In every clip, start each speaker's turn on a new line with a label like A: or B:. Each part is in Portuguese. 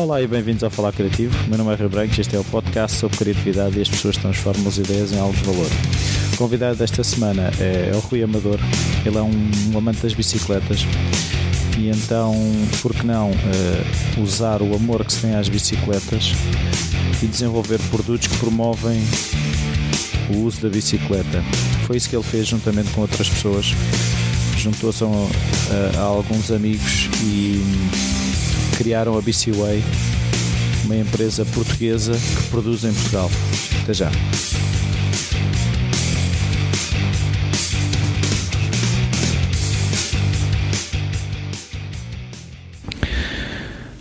A: Olá e bem-vindos ao Falar Criativo. Meu nome é Rio Branco e este é o podcast sobre criatividade e as pessoas transformam as ideias em algo de valor. O convidado desta semana é o Rui Amador. Ele é um amante das bicicletas e então, por que não uh, usar o amor que se tem às bicicletas e desenvolver produtos que promovem o uso da bicicleta. Foi isso que ele fez juntamente com outras pessoas. Juntou-se a, a, a alguns amigos e criaram a BCWay, uma empresa portuguesa que produz em Portugal. Até já.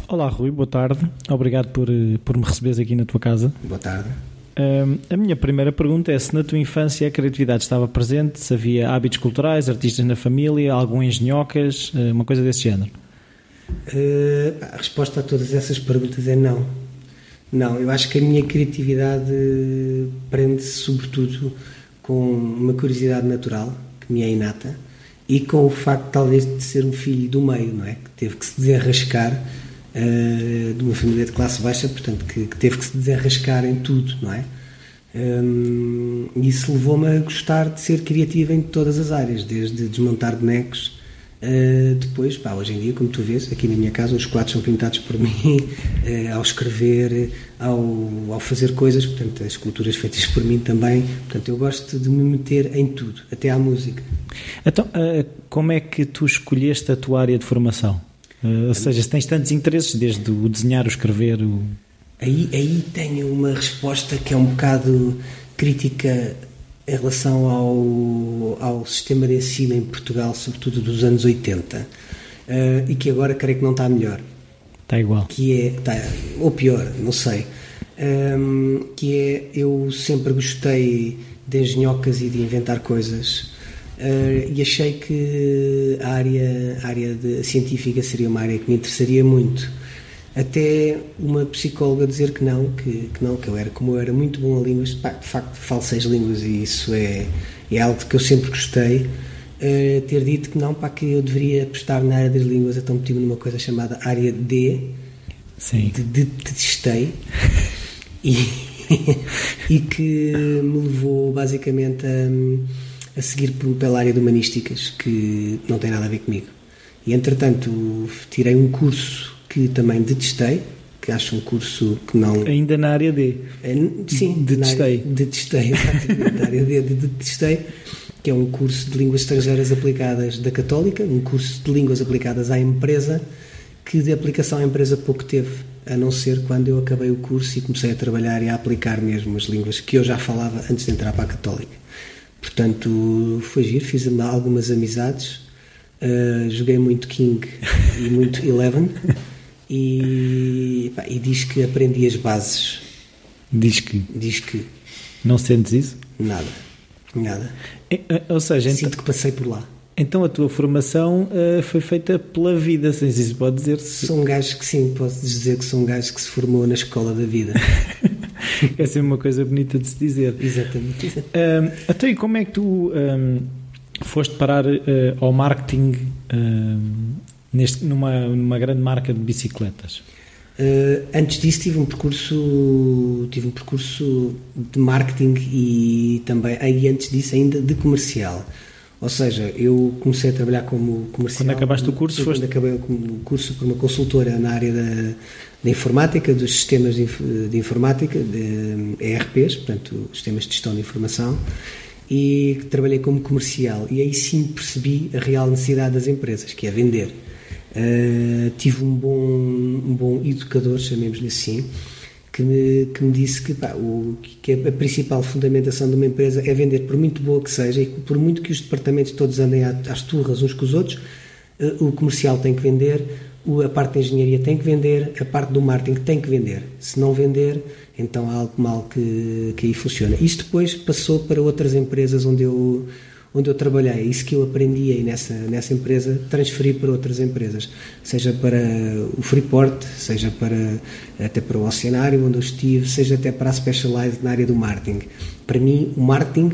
A: Olá Rui, boa tarde. Obrigado por, por me receberes aqui na tua casa.
B: Boa tarde.
A: Um, a minha primeira pergunta é se na tua infância a criatividade estava presente, se havia hábitos culturais, artistas na família, algum engenhocas, eh, uma coisa desse género.
B: Uh, a resposta a todas essas perguntas é não. Não, eu acho que a minha criatividade prende-se sobretudo com uma curiosidade natural, que me é inata, e com o facto talvez de ser um filho do meio, não é? Que teve que se desenrascar uh, de uma família de classe baixa, portanto, que, que, teve que se desenrascar em tudo, não é? Um, isso levou-me a gostar de ser criativa em todas as áreas, desde desmontar bonecos. Uh, depois, pá, hoje em dia, como tu vês, aqui na minha casa os quadros são pintados por mim, uh, ao escrever, ao, ao fazer coisas, portanto, as esculturas feitas por mim também. Portanto, eu gosto de me meter em tudo, até à música.
A: Então, uh, como é que tu escolheste a tua área de formação? Ou seja, se tens tantos interesses, desde o desenhar, o escrever. O...
B: Aí, aí tenho uma resposta que é um bocado crítica em relação ao, ao sistema de ensino em Portugal, sobretudo dos anos 80, uh, e que agora creio que não está melhor.
A: Está igual.
B: Que é, está, ou pior, não sei. Um, que é, eu sempre gostei de engenhocas e de inventar coisas Uh, e achei que a área, a área de, científica seria uma área que me interessaria muito. Até uma psicóloga dizer que não, que, que não, que eu era, como eu era muito bom a línguas, pá, de facto falo seis línguas e isso é, é algo que eu sempre gostei, uh, ter dito que não, para que eu deveria prestar na área das línguas, então meti-me numa coisa chamada área D,
A: Sim.
B: de, de, de testei, e, e que me levou basicamente a a seguir pela área de humanísticas, que não tem nada a ver comigo. E entretanto tirei um curso que também detestei, que acho um curso que não.
A: Ainda na área D.
B: É, sim,
A: detestei.
B: Detestei, exatamente, na área D, detestei, que é um curso de línguas estrangeiras aplicadas da Católica, um curso de línguas aplicadas à empresa, que de aplicação à empresa pouco teve, a não ser quando eu acabei o curso e comecei a trabalhar e a aplicar mesmo as línguas que eu já falava antes de entrar para a Católica. Portanto, foi giro, fiz algumas amizades, uh, joguei muito King e muito Eleven e, pá, e diz que aprendi as bases.
A: Diz que?
B: Diz que.
A: Não sentes isso?
B: Nada, nada.
A: É, ou seja,
B: Sinto então, que passei por lá.
A: Então a tua formação uh, foi feita pela vida, se isso pode dizer.
B: -se. Sou um gajo que sim, posso dizer que sou um gajo que se formou na escola da vida.
A: é sempre uma coisa bonita de se dizer.
B: Exatamente.
A: Um, então, e como é que tu um, foste parar uh, ao marketing um, neste, numa, numa grande marca de bicicletas?
B: Uh, antes disso tive um percurso tive um percurso de marketing e também aí antes disso ainda de comercial ou seja eu comecei a trabalhar como comercial
A: quando acabaste o curso
B: quando
A: foste...
B: acabei o curso por uma consultora na área da da informática, dos sistemas de, de informática, de ERPs, portanto, sistemas de gestão de informação, e trabalhei como comercial. E aí sim percebi a real necessidade das empresas, que é vender. Uh, tive um bom, um bom educador, chamemos-lhe assim, que me, que me disse que, pá, o, que a principal fundamentação de uma empresa é vender, por muito boa que seja, e por muito que os departamentos todos andem às turras uns com os outros, uh, o comercial tem que vender, a parte da engenharia tem que vender, a parte do marketing tem que vender. Se não vender, então há algo mal que, que aí funciona. Isto depois passou para outras empresas onde eu, onde eu trabalhei. Isso que eu aprendi aí nessa, nessa empresa, transferi para outras empresas. Seja para o Freeport, seja para, até para o Oceanário, onde eu estive, seja até para a Specialized na área do marketing. Para mim, o marketing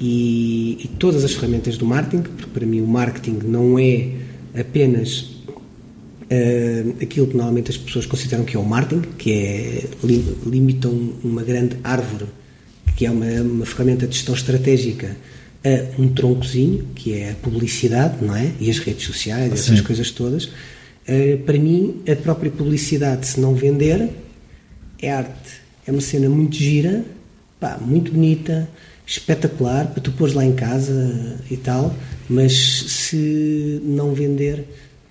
B: e, e todas as ferramentas do marketing, porque para mim o marketing não é apenas uh, aquilo que normalmente as pessoas consideram que é o marketing, que é limitam uma grande árvore, que é uma, uma ferramenta de gestão estratégica, a um troncozinho, que é a publicidade, não é? E as redes sociais, Sim. essas coisas todas. Uh, para mim, a própria publicidade, se não vender, é arte. É uma cena muito gira, pá, muito bonita, espetacular, para tu pôres lá em casa e tal, mas se não vender,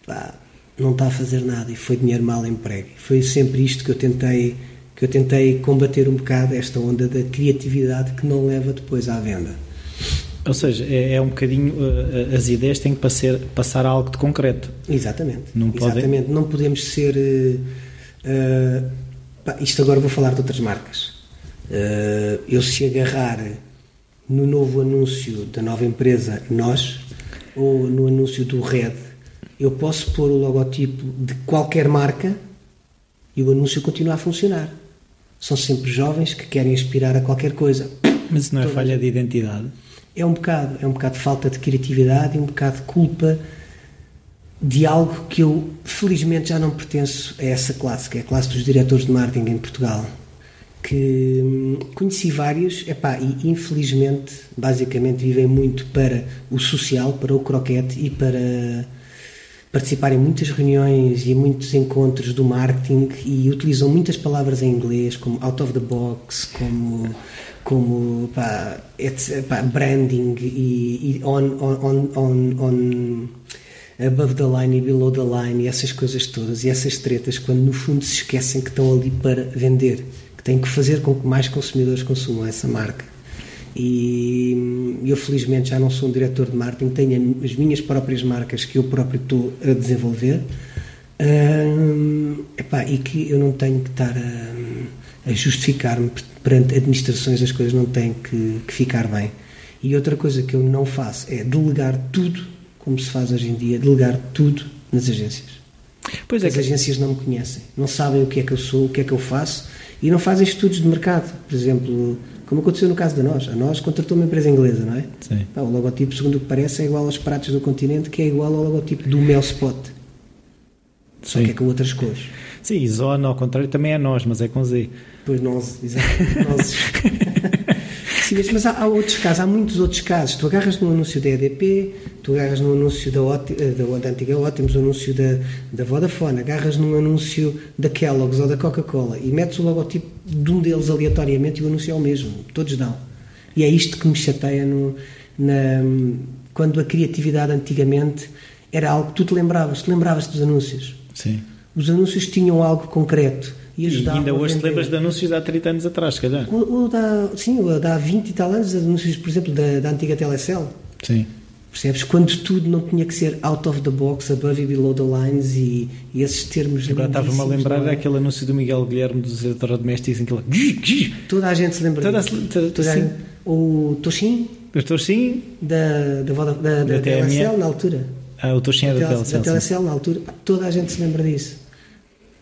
B: pá, não está a fazer nada e foi dinheiro mal emprego. Foi sempre isto que eu tentei que eu tentei combater um bocado esta onda da criatividade que não leva depois à venda.
A: Ou seja, é, é um bocadinho uh, as ideias têm que passar, passar a algo de concreto.
B: Exatamente. Não Exatamente. Não podemos ser uh, uh, pá, isto agora vou falar de outras marcas. eu se agarrar no novo anúncio da nova empresa Nós ou no anúncio do Red eu posso pôr o logotipo de qualquer marca e o anúncio continua a funcionar. São sempre jovens que querem aspirar a qualquer coisa.
A: Mas isso não é Toda falha de identidade?
B: É um bocado, é um bocado de falta de criatividade e um bocado de culpa de algo que eu felizmente já não pertenço a essa classe, que é a classe dos diretores de marketing em Portugal. Que hum, conheci vários, epá, e infelizmente, basicamente, vivem muito para o social, para o croquete e para participar em muitas reuniões e em muitos encontros do marketing e utilizam muitas palavras em inglês, como out of the box, como, como pá, pá, branding e, e on, on, on, on, above the line e below the line e essas coisas todas e essas tretas quando no fundo se esquecem que estão ali para vender, que têm que fazer com que mais consumidores consumam essa marca. E eu felizmente já não sou um diretor de marketing, tenho as minhas próprias marcas que eu próprio estou a desenvolver epá, e que eu não tenho que estar a, a justificar-me perante administrações, as coisas não têm que, que, ficar bem. E outra coisa que eu não faço é delegar tudo, como se faz hoje em dia, delegar tudo nas agências. Pois é As que... agências não me conhecem, não sabem o que é que eu sou, o que é que eu faço e não fazem estudos de mercado. Por exemplo, como aconteceu no caso da nós. A nós contratou uma empresa inglesa, não é?
A: Sim.
B: o logotipo, segundo o que parece, é igual aos pratos do continente, que é igual ao logotipo do Mel Spot. Só Sim. que é com outras cores.
A: Sim, Zona, ao contrário, também é nós, mas é com Z.
B: Pois nós, exato. nós. Sim, mas há, há, outros casos, há muitos outros casos. Tu agarras no anúncio da EDP, tu agarras no anúncio da, eh, da, da antiga Ótimos, o anúncio da, da Vodafone, agarras num anúncio da Kellogg's ou da Coca-Cola e metes o logotipo de um deles aleatoriamente e o anúncio é o mesmo. Todos dão. E é isto que me chateia no, na, quando a criatividade antigamente era algo que tu te lembravas, te lembravas dos anúncios.
A: Sim.
B: Os anúncios tinham algo concreto
A: e ajudavam. E ainda hoje te lembras de anúncios de há 30 anos atrás, se calhar?
B: Da, sim, o da há 20 e tal anos, anúncios, por exemplo, da, da antiga Telecel.
A: Sim.
B: Percebes? Quando tudo não tinha que ser out of the box, above e below the lines e, e esses termos.
A: Agora estava-me a lembrar é? daquele anúncio do Miguel Guilherme dos eletrodomésticos em que ele.
B: Toda a gente se lembra
A: toda, disso. Toda, toda
B: a gente, o Toshin.
A: O Toshin.
B: Da, da, da, da, da Telecel na altura.
A: Ah, o Toshin é da, da
B: Telecel. Da Telecel na altura. Toda a gente se lembra disso.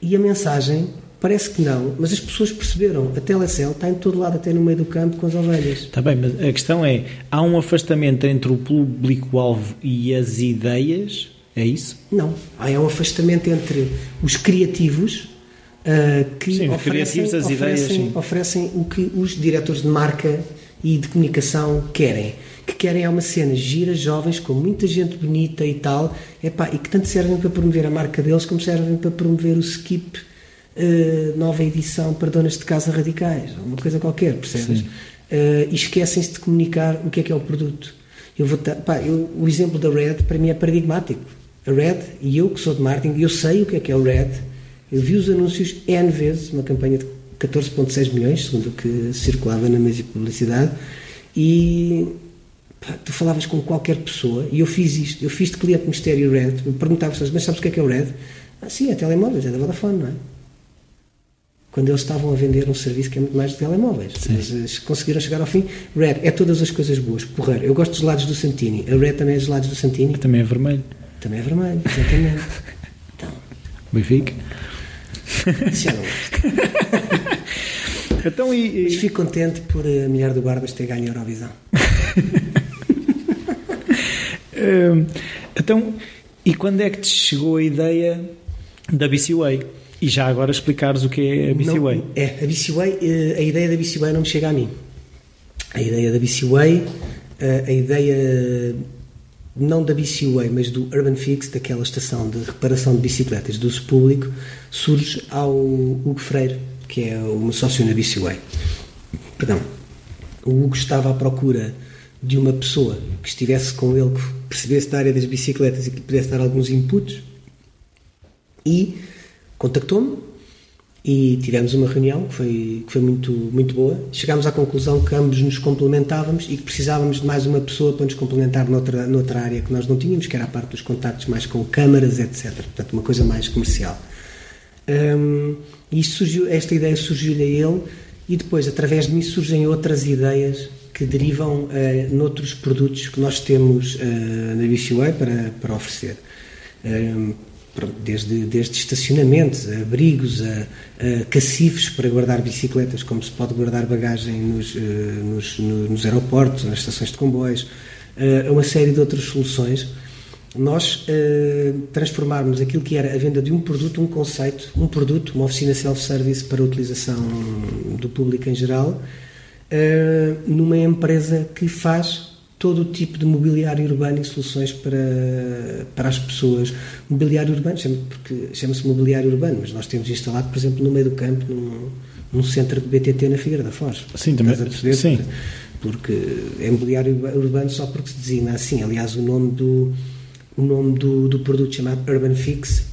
B: E a mensagem Parece que não, mas as pessoas perceberam. A Telecel está em todo lado, até no meio do campo, com as ovelhas.
A: Está bem, mas a questão é: há um afastamento entre o público-alvo e as ideias? É isso?
B: Não. Há um afastamento entre os criativos uh, que sim, oferecem, criativos, as oferecem, ideias, oferecem o que os diretores de marca e de comunicação querem. Que querem é uma cena gira, jovens, com muita gente bonita e tal, epá, e que tanto servem para promover a marca deles como servem para promover o skip uh, nova edição para donas de casa radicais, uma coisa qualquer, percebes? Uh, e esquecem-se de comunicar o que é que é o produto. Eu vou pá, eu, o exemplo da Red para mim é paradigmático. A Red, e eu que sou de marketing, eu sei o que é que é o Red, eu vi os anúncios N vezes, uma campanha de 14,6 milhões, segundo o que circulava na mesa de publicidade, e pá, tu falavas com qualquer pessoa, e eu fiz isto, eu fiz de cliente mistério Red, me perguntava mas sabes o que é que é o Red? Ah, sim, é telemóveis, é da Vodafone, não é? quando eles estavam a vender um serviço que é muito mais de telemóveis. Sim. Mas conseguiram chegar ao fim. Red é todas as coisas boas. Porreiro. Eu gosto dos lados do Santini. A Red também é dos lados do Santini.
A: Também é vermelho.
B: Também é vermelho, exatamente. então.
A: Benfica.
B: Já não
A: então, e, e...
B: Mas fico contente por a mulher do Barbas ter ganho a Eurovisão.
A: um, então, e quando é que te chegou a ideia da BC Way. E já agora explicares o que é a BC
B: Não. É, a BC Way, eh, a ideia da BC Way não me chega a mim. A ideia da BC Way, eh, a ideia não da BC Way, mas do Urban Fix, daquela estação de reparação de bicicletas do uso público, surge ao Hugo Freire, que é o meu sócio na BC Way. Perdão. O Hugo estava à procura de uma pessoa que estivesse com ele, que percebesse da área das bicicletas e que lhe pudesse dar alguns inputs e contactou-me e tivemos uma reunião que foi, que foi muito, muito boa. Chegámos à conclusão que ambos nos complementávamos e que precisávamos de mais uma pessoa para nos complementar noutra, noutra área que nós não tínhamos, que era a parte dos contactos mais com câmaras, etc. Portanto, uma coisa mais comercial. Um, e surgiu, esta ideia surgiu-lhe a ele e depois, através de mim, surgem outras ideias que derivam uh, noutros produtos que nós temos uh, na BCUA para, para oferecer. Um, desde, desde estacionamentos, a abrigos, a, a cacifes para guardar bicicletas, como se pode guardar bagagem nos, uh, nos, nos, aeroportos, nas estações de comboios, uh, uma série de outras soluções. Nós uh, transformarmos aquilo que era a venda de um produto, um conceito, um produto, uma oficina self-service para utilização do público em geral, numa empresa que faz todo o tipo de mobiliário urbano e soluções para, para as pessoas. Mobiliário urbano, porque chama-se mobiliário urbano, mas nós temos instalado, por exemplo, no meio do campo, num, num centro de BTT na Figueira da Foz.
A: Sim, também. Sim.
B: Porque é mobiliário urbano só porque se designa assim. Aliás, o nome do, o nome do, do produto chamado Urban Fix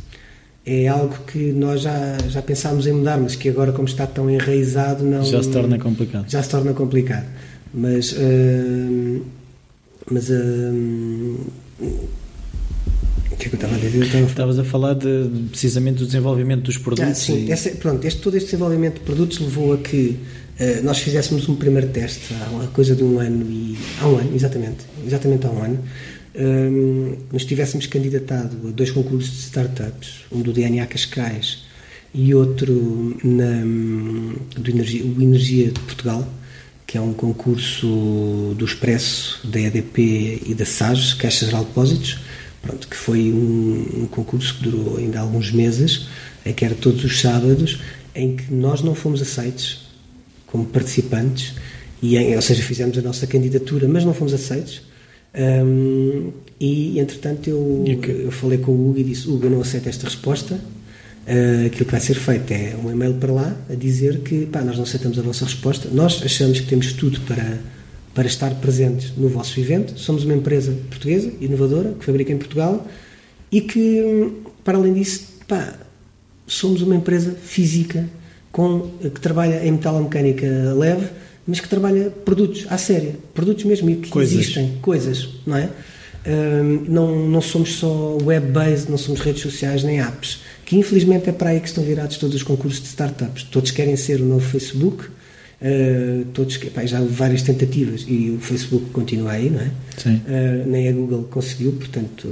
B: é algo que nós já, já pensámos em mudar, mas que agora, como está tão enraizado, não.
A: Já se torna complicado.
B: Já se torna complicado. Mas. Uh, mas. Hum, o que é que eu estava a dizer? Estava...
A: Estavas a falar de, precisamente do desenvolvimento dos produtos. Ah,
B: sim, e... essa, pronto, este, todo este desenvolvimento de produtos levou a que uh, nós fizéssemos um primeiro teste há uma coisa de um ano e. Há um ano, exatamente. Exatamente há um ano. Um, nos tivéssemos candidatado a dois concursos de startups, um do DNA Cascais e outro na, do Energia, o Energia de Portugal, que é um concurso do Expresso, da EDP e da SAGES, Caixa Geral de Depósitos, pronto, que foi um, um, concurso que durou ainda alguns meses, em que era todos os sábados, em que nós não fomos aceitos como participantes, e em, ou seja, fizemos a nossa candidatura, mas não fomos aceitos. Um, e entretanto eu, eu falei com o Hugo e disse: Hugo, eu não aceito esta resposta, Uh, aquilo que vai ser feito é um e-mail para lá a dizer que pá, nós não aceitamos a vossa resposta, nós achamos que temos tudo para, para estar presentes no vosso evento, somos uma empresa portuguesa, inovadora, que fabrica em Portugal e que, para além disso, pá, somos uma empresa física com, que trabalha em metalomecânica leve, mas que trabalha produtos à séria, produtos mesmo que coisas. existem, coisas, não é? Não, não somos só web-based, não somos redes sociais nem apps que infelizmente é para aí que estão virados todos os concursos de startups. Todos querem ser o novo Facebook, uh, todos, pá, já houve várias tentativas e o Facebook continua aí, não é?
A: Sim. Uh,
B: nem a Google conseguiu, portanto,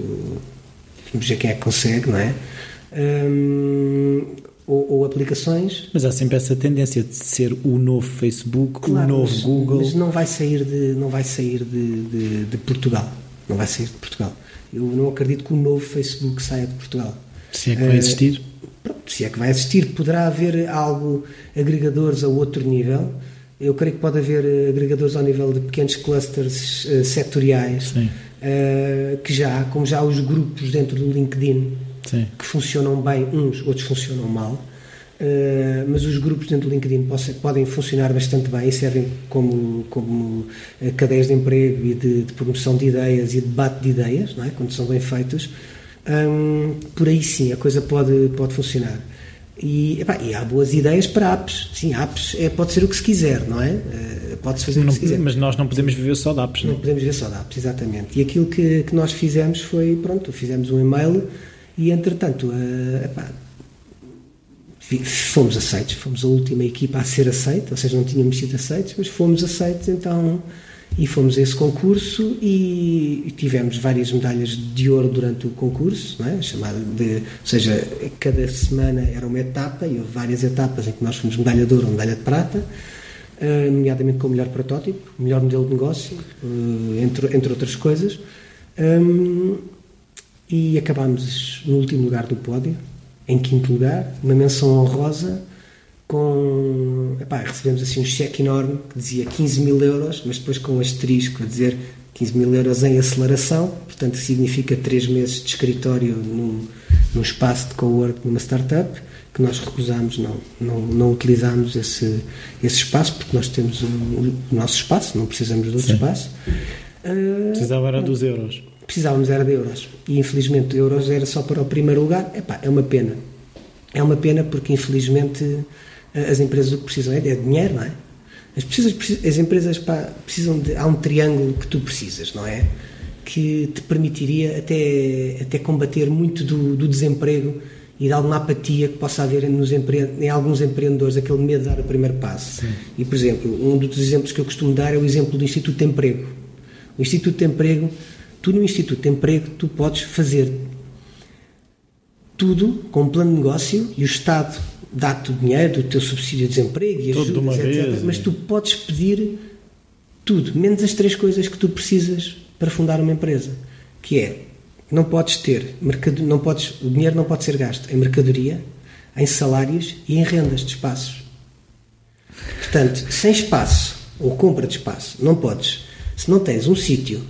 B: vamos ver quem é que consegue, não é? Um, ou, ou, aplicações.
A: Mas há sempre essa tendência de ser o novo Facebook, claro, o novo
B: mas,
A: Google.
B: Mas não vai sair de, não vai sair de, de, de Portugal. Não vai sair de Portugal. Eu não acredito que o novo Facebook saia de Portugal.
A: Se é que vai existir?
B: Uh, se é que vai existir, poderá haver algo, agregadores a outro nível. Eu creio que pode haver agregadores ao nível de pequenos clusters uh, setoriais, uh, que já, como já há os grupos dentro do LinkedIn,
A: Sim.
B: que funcionam bem uns, outros funcionam mal. Uh, mas os grupos dentro do LinkedIn podem funcionar bastante bem e servem como, como cadeias de emprego e de, de, promoção de ideias e debate de ideias, não é? quando são bem feitos hum, por aí sim a coisa pode, pode funcionar. E, epá, e, há boas ideias para apps. Sim, apps é, pode ser o que se quiser, não é? Uh, Pode-se fazer
A: não,
B: o que se quiser.
A: Mas nós não podemos viver só de apps,
B: não? Não podemos viver só de apps, exatamente. E aquilo que, que nós fizemos foi, pronto, fizemos um e-mail e, entretanto, epá, fomos aceitos. Fomos a última equipa a ser aceita, ou seja, não tínhamos sido aceitos, mas fomos aceitos, então e fomos a esse concurso e tivemos várias medalhas de ouro durante o concurso, é? de, ou seja, cada semana era uma etapa e houve várias etapas em que nós fomos medalha de ouro ou medalha de prata, uh, nomeadamente com o melhor protótipo, melhor modelo de negócio, uh, entre, entre outras coisas. Um, e acabámos no último lugar do pódio, Em quinto lugar, uma menção honrosa com. Epá, recebemos assim um cheque enorme que dizia 15 mil euros, mas depois com um asterisco a dizer 15 mil euros em aceleração, portanto significa 3 meses de escritório num, num espaço de co-work numa startup, que nós recusámos, não, não, não utilizámos esse, esse espaço, porque nós temos o, o nosso espaço, não precisamos de outro Sim. espaço.
A: Uh, Precisava era dos euros.
B: Precisávamos era de euros. E infelizmente euros era só para o primeiro lugar. Epá, é uma pena. É uma pena porque infelizmente as empresas o que precisam é, de dinheiro, não é? As, precisas, as empresas pá, precisam de. Há um triângulo que tu precisas, não é? Que te permitiria até, até combater muito do, do desemprego e de alguma apatia que possa haver nos empre... em alguns empreendedores, aquele medo de dar o primeiro passo. Sim. E, por exemplo, um dos exemplos que eu costumo dar é o exemplo do Instituto de Emprego. O Instituto de Emprego, tu no Instituto de Emprego, tu podes fazer tudo com um plano de negócio e o Estado dá-te o dinheiro do teu subsídio de desemprego e
A: ajudas, uma etc. Vez,
B: mas tu podes pedir tudo, menos as três coisas que tu precisas para fundar uma empresa, que é não podes ter mercado, não podes, o dinheiro não pode ser gasto em mercadoria, em salários e em rendas de espaços. Portanto, sem espaço ou compra de espaço, não podes. Se não tens um sítio,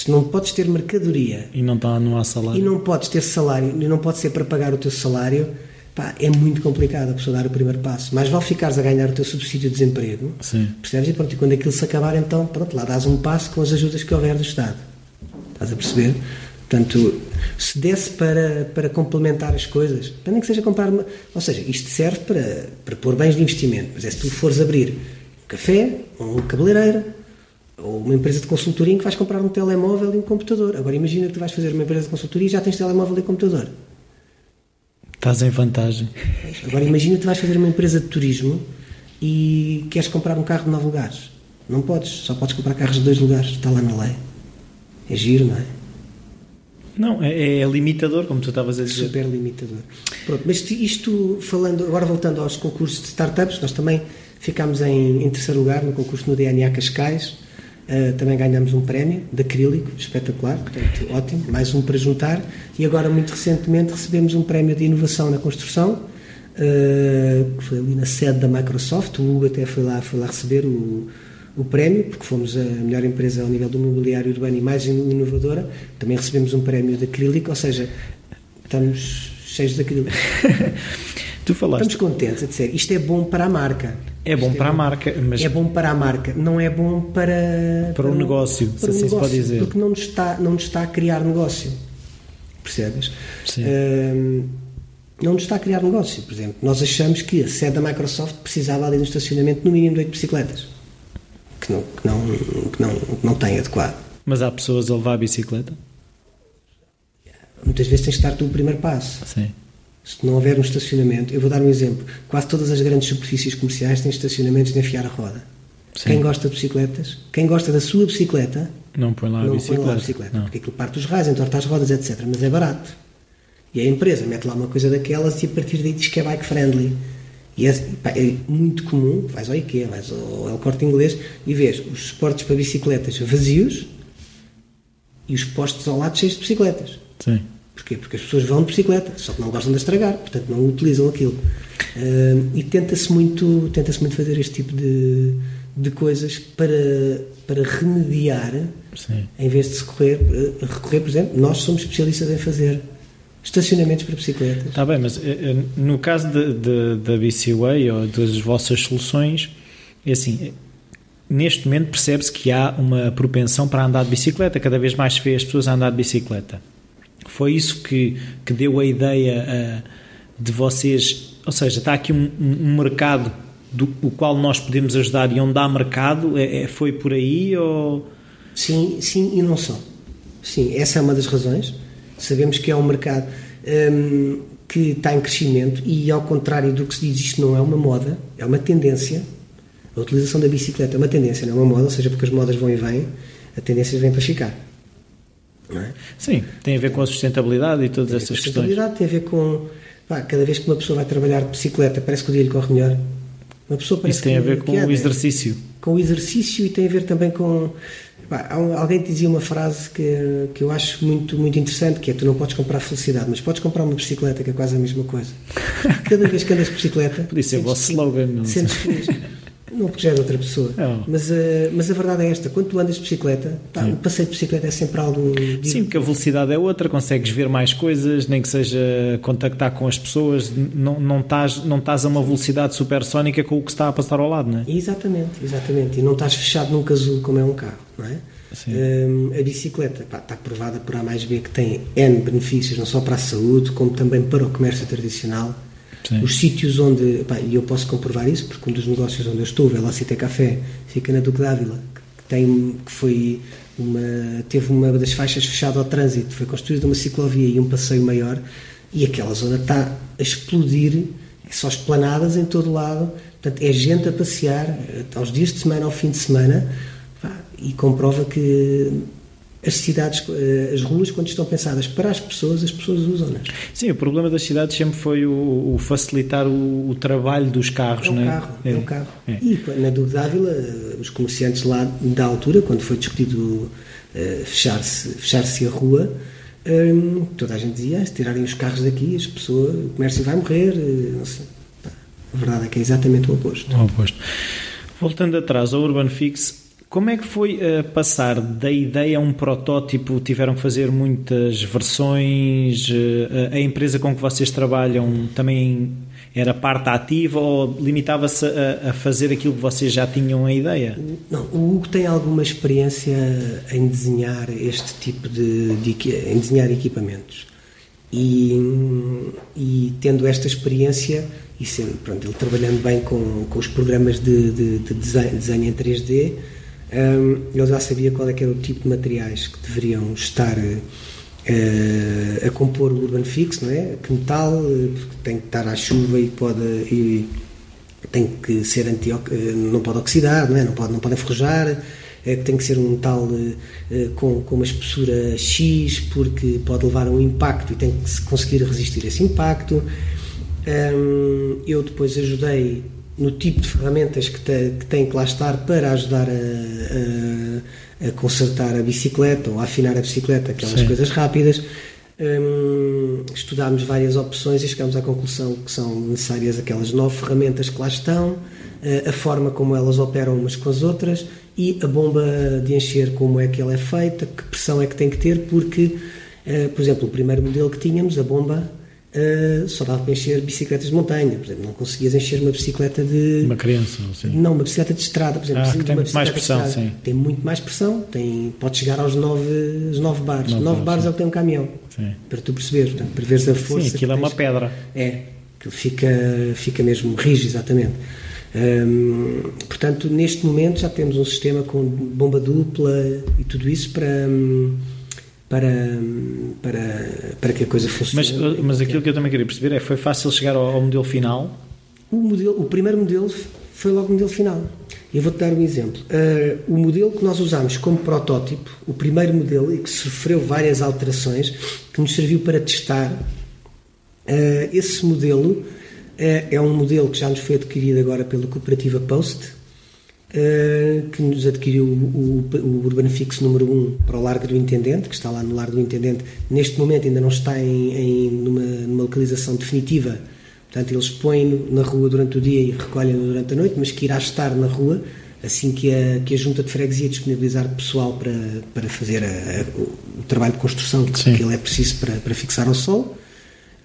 B: se não podes ter mercadoria
A: e não está não há salário
B: e não podes ter salário e não pode ser para pagar o teu salário, pá, é muito complicado a pessoa dar o primeiro passo. Mais vale ficares a ganhar o teu subsídio de desemprego,
A: Sim.
B: percebes? E pronto, e quando aquilo se acabar, então, pronto, lá dás um passo com as ajudas que houver do Estado. Estás a perceber? Portanto, se desse para, para complementar as coisas, para nem que seja comprar uma. Ou seja, isto serve para, para pôr bens de investimento, mas é se tu fores abrir um café, ou um cabeleireiro, ou uma empresa de consultoria em que vais comprar um telemóvel e um computador. Agora imagina que tu vais fazer uma empresa de consultoria e já tens telemóvel e computador.
A: Estás em vantagem.
B: Agora imagina que vais fazer uma empresa de turismo e queres comprar um carro de nove lugares. Não podes, só podes comprar carros de dois lugares, está lá na lei. É giro, não é?
A: Não, é, é limitador, como tu estavas a dizer.
B: Super limitador. Pronto, mas isto falando, agora voltando aos concursos de startups, nós também ficámos em, em terceiro lugar no concurso no DNA Cascais Uh, também ganhamos um prémio de acrílico, espetacular, portanto, ótimo, mais um para juntar. E agora, muito recentemente, recebemos um prémio de inovação na construção, uh, que foi ali na sede da Microsoft. O Hugo até foi lá, foi lá receber o, o prémio, porque fomos a melhor empresa ao nível do mobiliário urbano e mais inovadora. Também recebemos um prémio de acrílico, ou seja, estamos cheios de acrílico.
A: tu falaste.
B: Estamos contentes a dizer, isto é bom para a marca
A: é bom para é a marca, mas.
B: É bom para a marca, não é bom para.
A: Para, o negócio, para se assim negócio, se pode dizer.
B: Porque não nos, está, não nos está a criar negócio. Percebes?
A: Sim. Um,
B: não nos está a criar negócio. Por exemplo, nós achamos que a sede da Microsoft precisava ali no estacionamento no mínimo de 8 bicicletas. Que não, que não, que não, que não tem adequado.
A: Mas há pessoas a levar a bicicleta?
B: Muitas vezes tens de estar tu o primeiro passo.
A: Sim.
B: Se não houver um estacionamento, eu vou dar um exemplo. Quase todas as grandes superfícies comerciais têm estacionamentos de enfiar a roda. Sim. Quem gosta de bicicletas, quem gosta da sua bicicleta,
A: não põe lá a
B: não
A: bicicleta.
B: Põe lá a bicicleta porque aquilo parte os raios, entorta as rodas, etc. Mas é barato. E a empresa mete lá uma coisa daquelas e a partir daí diz que é bike friendly. E é, pá, é muito comum, vais ao IKEA, vais ao El Corte Inglês e vês os suportes para bicicletas vazios e os postos ao lado cheios de bicicletas.
A: Sim.
B: Porquê? Porque as pessoas vão de bicicleta, só que não gostam de estragar, portanto não utilizam aquilo. Uh, e tenta-se muito, tenta muito fazer este tipo de, de coisas para, para remediar,
A: Sim.
B: em vez de recorrer, uh, recorrer, por exemplo, nós somos especialistas em fazer estacionamentos para bicicletas.
A: Está bem, mas uh, no caso da BCWay ou das vossas soluções, é assim, neste momento percebe-se que há uma propensão para andar de bicicleta, cada vez mais se vê as pessoas a andar de bicicleta. Foi isso que, que deu a ideia uh, de vocês, ou seja, está aqui um, um, mercado do o qual nós podemos ajudar e onde há mercado, é, é, foi por aí ou...
B: Sim, sim e não só. Sim, essa é uma das razões. Sabemos que é um mercado um, que está em crescimento e, ao contrário do que se diz, isto não é uma moda, é uma tendência. A utilização da bicicleta é uma tendência, não é uma moda, ou seja, porque as modas vão e vêm, a tendência vem para ficar. É?
A: Sim, tem a ver com a sustentabilidade e todas essas questões.
B: Sustentabilidade tem a ver com. Pá, cada vez que uma pessoa vai trabalhar de bicicleta, parece que o dia lhe corre melhor. Uma pessoa
A: Isso tem a ver com o exercício.
B: Com o exercício e tem a ver também com. alguém dizia uma frase que, que eu acho muito, muito interessante, que é tu não podes comprar felicidade, mas podes comprar uma bicicleta, que é quase a mesma coisa. Cada vez que andas de bicicleta...
A: Podia ser o vosso slogan. Não
B: sentes feliz. Não, porque já é de outra pessoa. Não. Mas, uh, mas a verdade é esta: quando tu andas de bicicleta, tá, o passeio de bicicleta é sempre algo.
A: Sim, porque a velocidade é outra, consegues ver mais coisas, nem que seja contactar com as pessoas, não, não, estás, não estás a uma velocidade supersónica com o que está a passar ao lado, não é?
B: Exatamente, exatamente. E não estás fechado num casulo como é um carro, não é? Um, a bicicleta pá, está provada por A mais B que tem N benefícios, não só para a saúde, como também para o comércio tradicional Sim. Os sítios onde, e eu posso comprovar isso, porque um dos negócios onde eu estou, o Velocité Café, fica na Duque d'Ávila, que, tem, que foi uma, teve uma das faixas fechada ao trânsito, foi construída uma ciclovia e um passeio maior, e aquela zona está a explodir, é só esplanadas em todo lado, portanto é gente a passear eh, aos dias de semana, ao fim de semana, e comprova que as cidades, eh, as ruas, quando estão pensadas para as pessoas, as pessoas usam-nas.
A: Sim, o problema das cidades sempre foi o, o facilitar o, o, trabalho dos carros,
B: é um
A: não é?
B: Carro, é. é um carro. É. E na Dúvida Ávila, os comerciantes lá da altura, quando foi discutido uh, fechar-se fechar a rua, um, ehm, toda a gente dizia, se tirarem os carros daqui, as pessoas, o comércio vai morrer, eh, não sei. A verdade é que é exatamente o oposto.
A: O oposto. Voltando atrás ao Urban Fix, como é que foi uh, passar da ideia a um protótipo? Tiveram que fazer muitas versões? Uh, a empresa com que vocês trabalham também era parte ativa ou limitava-se a, a, fazer aquilo que vocês já tinham a ideia?
B: Não, o Hugo tem alguma experiência em desenhar este tipo de, de em desenhar equipamentos e, e tendo esta experiência e sendo, pronto, ele trabalhando bem com, com os programas de, de, de desenho, desenho em 3D um, ele já sabia qual é era o tipo de materiais que deveriam estar uh, a compor o Urban Fix, não é? Que metal, porque tem que estar à chuva e pode e tem que ser anti não pode oxidar, não é? Não pode não pode enferrujar, é, tem que ser um metal uh, com, com uma espessura X porque pode levar a um impacto e tem que conseguir resistir a esse impacto. Um, eu depois ajudei no tipo de ferramentas que, te, que têm que lá estar para ajudar a, a, a, consertar a bicicleta ou a afinar a bicicleta, aquelas Sim. coisas rápidas. Um, estudámos várias opções e chegámos à conclusão que são necessárias aquelas nove ferramentas que lá estão, uh, a forma como elas operam umas com as outras e a bomba de encher, como é que ela é feita, que pressão é que tem que ter, porque, uh, por exemplo, o primeiro modelo que tínhamos, a bomba Uh, só dava para encher bicicletas de montanha, por exemplo, não conseguias encher uma bicicleta de.
A: Uma criança, sim.
B: Não, uma bicicleta de estrada, por exemplo.
A: Ah, tem muito mais pressão, sim.
B: Tem muito mais pressão, tem, pode chegar aos 9, os 9 bares. 9, 9 bares é o que tem um caminhão. Sim. Para tu perceberes, portanto, para veres a força.
A: Sim, aquilo é uma pedra.
B: É, aquilo fica, fica mesmo rígido, exatamente. Hum, portanto, neste momento já temos um sistema com bomba dupla e tudo isso para. Hum, para, para, para que a coisa funcione.
A: Mas, mas aquilo que eu também queria perceber é foi fácil chegar ao, ao modelo final?
B: O, modelo, o primeiro modelo foi logo o modelo final. Eu vou-te dar um exemplo. Uh, o modelo que nós usámos como protótipo, o primeiro modelo, e que sofreu várias alterações, que nos serviu para testar, uh, esse modelo uh, é um modelo que já nos foi adquirido agora pela cooperativa Post, que nos adquiriu o, o, o Urbanifix número 1 para o Largo do Intendente, que está lá no Largo do Intendente. Neste momento ainda não está em, em numa, numa, localização definitiva, portanto eles põem na rua durante o dia e recolhem-no durante a noite, mas que irá estar na rua assim que a, que a Junta de Freguesia disponibilizar pessoal para, para fazer a, a, o trabalho de construção que, que ele é preciso para, para fixar ao sol.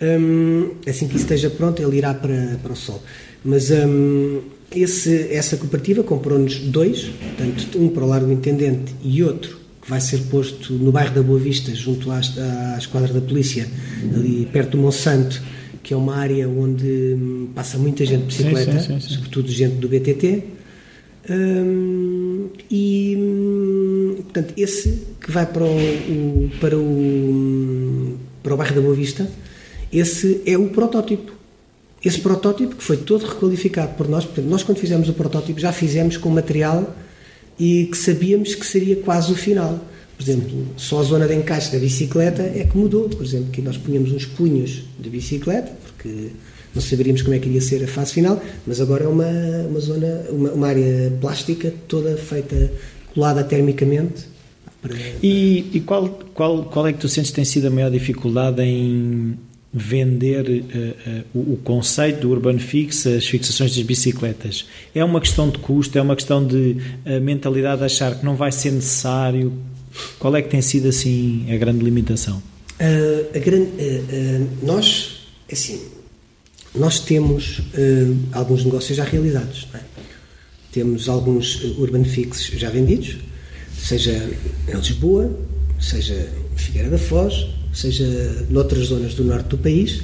B: Um, assim que isso esteja pronto, ele irá para, para o sol. Mas um, esse, essa cooperativa comprou-nos dois, portanto, um para o Largo do Intendente e outro que vai ser posto no bairro da Boa Vista, junto à, à esquadra da polícia, ali perto do Monsanto, que é uma área onde hum, passa muita gente de bicicleta, sim, sim, sim, sobretudo gente do BTT. Hum, e, hum, portanto, esse que vai para o, o, para, o, para o bairro da Boa Vista, esse é o protótipo. Esse protótipo que foi todo requalificado por nós, portanto, nós quando fizemos o protótipo já fizemos com material e que sabíamos que seria quase o final. Por exemplo, só a zona de encaixe da bicicleta é que mudou. Por exemplo, que nós punhamos uns punhos de bicicleta, porque não saberíamos como é que iria ser a fase final, mas agora é uma, uma zona, uma, uma área plástica toda feita, colada termicamente, Para...
A: E, e qual, qual, qual é que tu sentes que tem sido a maior dificuldade em vender uh, uh, o, conceito do Urban Fix, as fixações das bicicletas? É uma questão de custo, é uma questão de uh, mentalidade de achar que não vai ser necessário? Qual é que tem sido assim a grande limitação?
B: a grande, nós, assim, nós temos alguns negócios já realizados. É? Temos alguns Urban Fix já vendidos, seja em Lisboa, seja Figueira da Foz, seja noutras zonas do norte do país.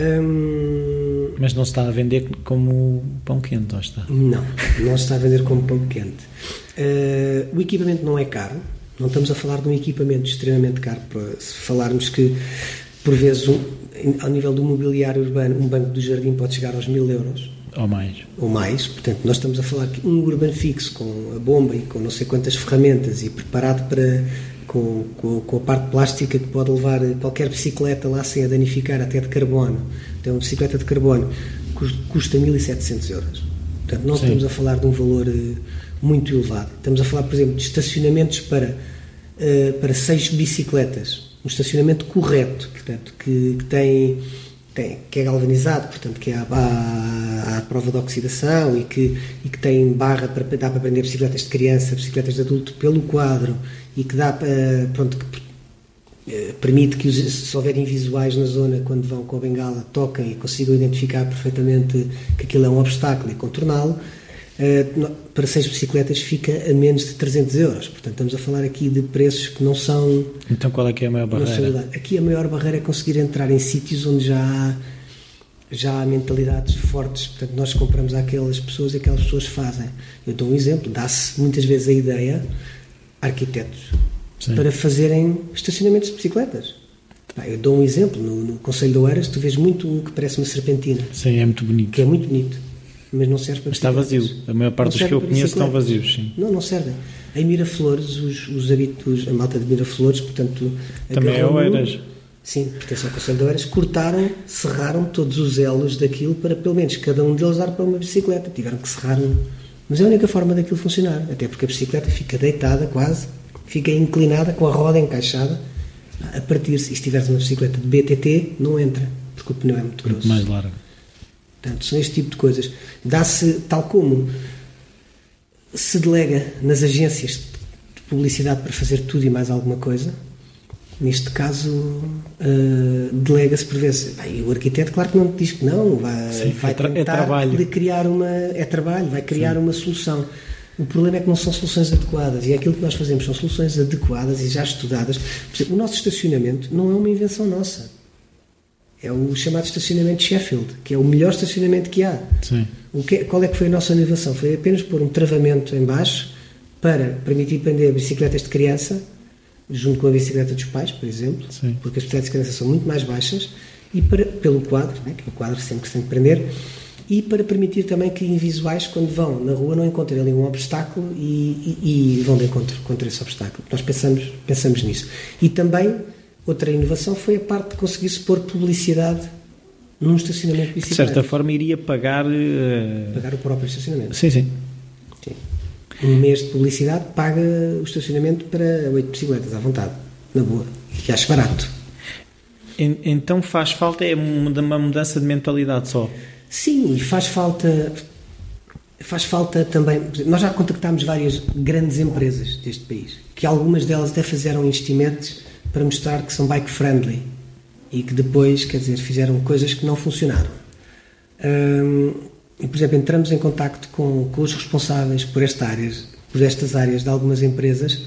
A: Hum, Mas não se está a vender como pão quente, ou está?
B: Não, não se está a vender como pão quente. Uh, o equipamento não é caro, não estamos a falar de um equipamento extremamente caro, para, se falarmos que, por vezes, um, ao nível do mobiliário urbano, um banco do jardim pode chegar aos mil euros.
A: Ou mais.
B: Ou mais. Portanto, nós estamos a falar que um urban fixo com a bomba e com não sei quantas ferramentas e preparado para com, com, com, a parte plástica que pode levar qualquer bicicleta lá sem a danificar, até de carbono. Então, uma bicicleta de carbono custa 1.700 euros. Portanto, não Sim. estamos a falar de um valor uh, muito elevado. Estamos a falar, por exemplo, de estacionamentos para, uh, para seis bicicletas. Um estacionamento correto, portanto, que, que tem tem, que é galvanizado, portanto, que é à, prova de oxidação e que, e que tem barra para, dá para prender bicicletas de criança, bicicletas de adulto pelo quadro e que dá para, pronto, que eh, permite que, os, se houver invisuais na zona, quando vão com a bengala, toquem e consigam identificar perfeitamente que aquilo é um obstáculo e contorná-lo. Uh, para seis bicicletas fica a menos de 300 euros. Portanto, estamos a falar aqui de preços que não são.
A: Então, qual é que é a maior barreira?
B: Aqui a maior barreira é conseguir entrar em sítios onde já há, já há mentalidades fortes. Portanto, nós compramos àquelas pessoas e aquelas pessoas fazem. Eu dou um exemplo: dá-se muitas vezes a ideia arquitetos Sim. para fazerem estacionamentos de bicicletas. Eu dou um exemplo, no, no Conselho de Oeiras tu vês muito um que parece uma serpentina.
A: Sim, é muito bonito.
B: Que é muito bonito, mas não serve para
A: Está vazio, a maior parte dos que eu conheço estão vazios, sim.
B: Não, não servem. Em Miraflores, os, os habitos, a malta de Miraflores, portanto...
A: Também é Oeiras.
B: Sim, pertence ao Conselho de Oeiras, cortaram, serraram todos os elos daquilo para pelo menos cada um deles dar para uma bicicleta. Tiveram que serrar um mas é a única forma daquilo funcionar, até porque a bicicleta fica deitada quase, fica inclinada com a roda encaixada a partir-se. E se tiveres uma bicicleta de BTT, não entra, porque o pneu é muito grosso.
A: Muito mais largo.
B: Portanto, são este tipo de coisas. Dá-se, tal como se delega nas agências de publicidade para fazer tudo e mais alguma coisa, Neste caso, uh, delega-se por vezes. Bem, o arquiteto, claro que não diz que não, vai,
A: Sim,
B: vai
A: é, tra é trabalho.
B: de criar uma. É trabalho, vai criar Sim. uma solução. O problema é que não são soluções adequadas e é aquilo que nós fazemos são soluções adequadas e já estudadas. Exemplo, o nosso estacionamento não é uma invenção nossa. É o chamado estacionamento Sheffield, que é o melhor estacionamento que há.
A: Sim.
B: O que, qual é que foi a nossa inovação? Foi apenas pôr um travamento em baixo para permitir prender bicicletas de criança junto com a bicicleta dos pais, por exemplo,
A: Sim.
B: porque as bicicletas de criança são muito mais baixas, e para, pelo quadro, né, que é o quadro sempre que se tem que prender, e para permitir também que invisuais, quando vão na rua, não encontrem ali um obstáculo e, e, e vão de encontro contra esse obstáculo. Nós pensamos, pensamos nisso. E também, outra inovação foi a parte de conseguir-se pôr publicidade num estacionamento de bicicletas.
A: De certa forma, iria pagar... Uh...
B: Pagar o próprio estacionamento.
A: Sim, sim
B: um mês de publicidade paga o estacionamento para oito bicicletas, à vontade, na boa, que acho barato.
A: Então faz falta é uma mudança de mentalidade só?
B: Sim, e faz falta faz falta também. Nós já contactámos várias grandes empresas deste país, que algumas delas até fizeram investimentos para mostrar que são bike friendly e que depois, quer dizer, fizeram coisas que não funcionaram. Hum, e, por exemplo, entramos em contacto com, com os responsáveis por, esta áreas, por estas áreas de algumas empresas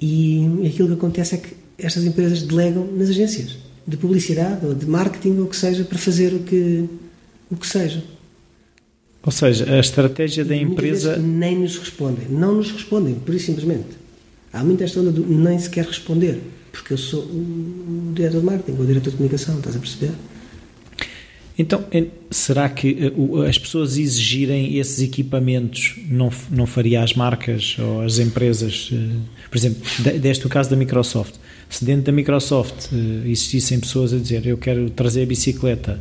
B: e aquilo que acontece é que estas empresas delegam nas agências de publicidade ou de marketing ou o que seja para fazer o que, o que seja.
A: Ou seja, a estratégia da empresa.
B: Nem nos respondem. Não nos respondem, por isso simplesmente. Há muita esta onda do nem sequer responder, porque eu sou o diretor de marketing o diretor de comunicação, estás a perceber?
A: Então, será que eh, as pessoas exigirem esses equipamentos não, não faria as marcas ou as empresas? Eh, por exemplo, deste o caso da Microsoft. Se dentro da Microsoft eh, existissem pessoas a dizer eu quero trazer a bicicleta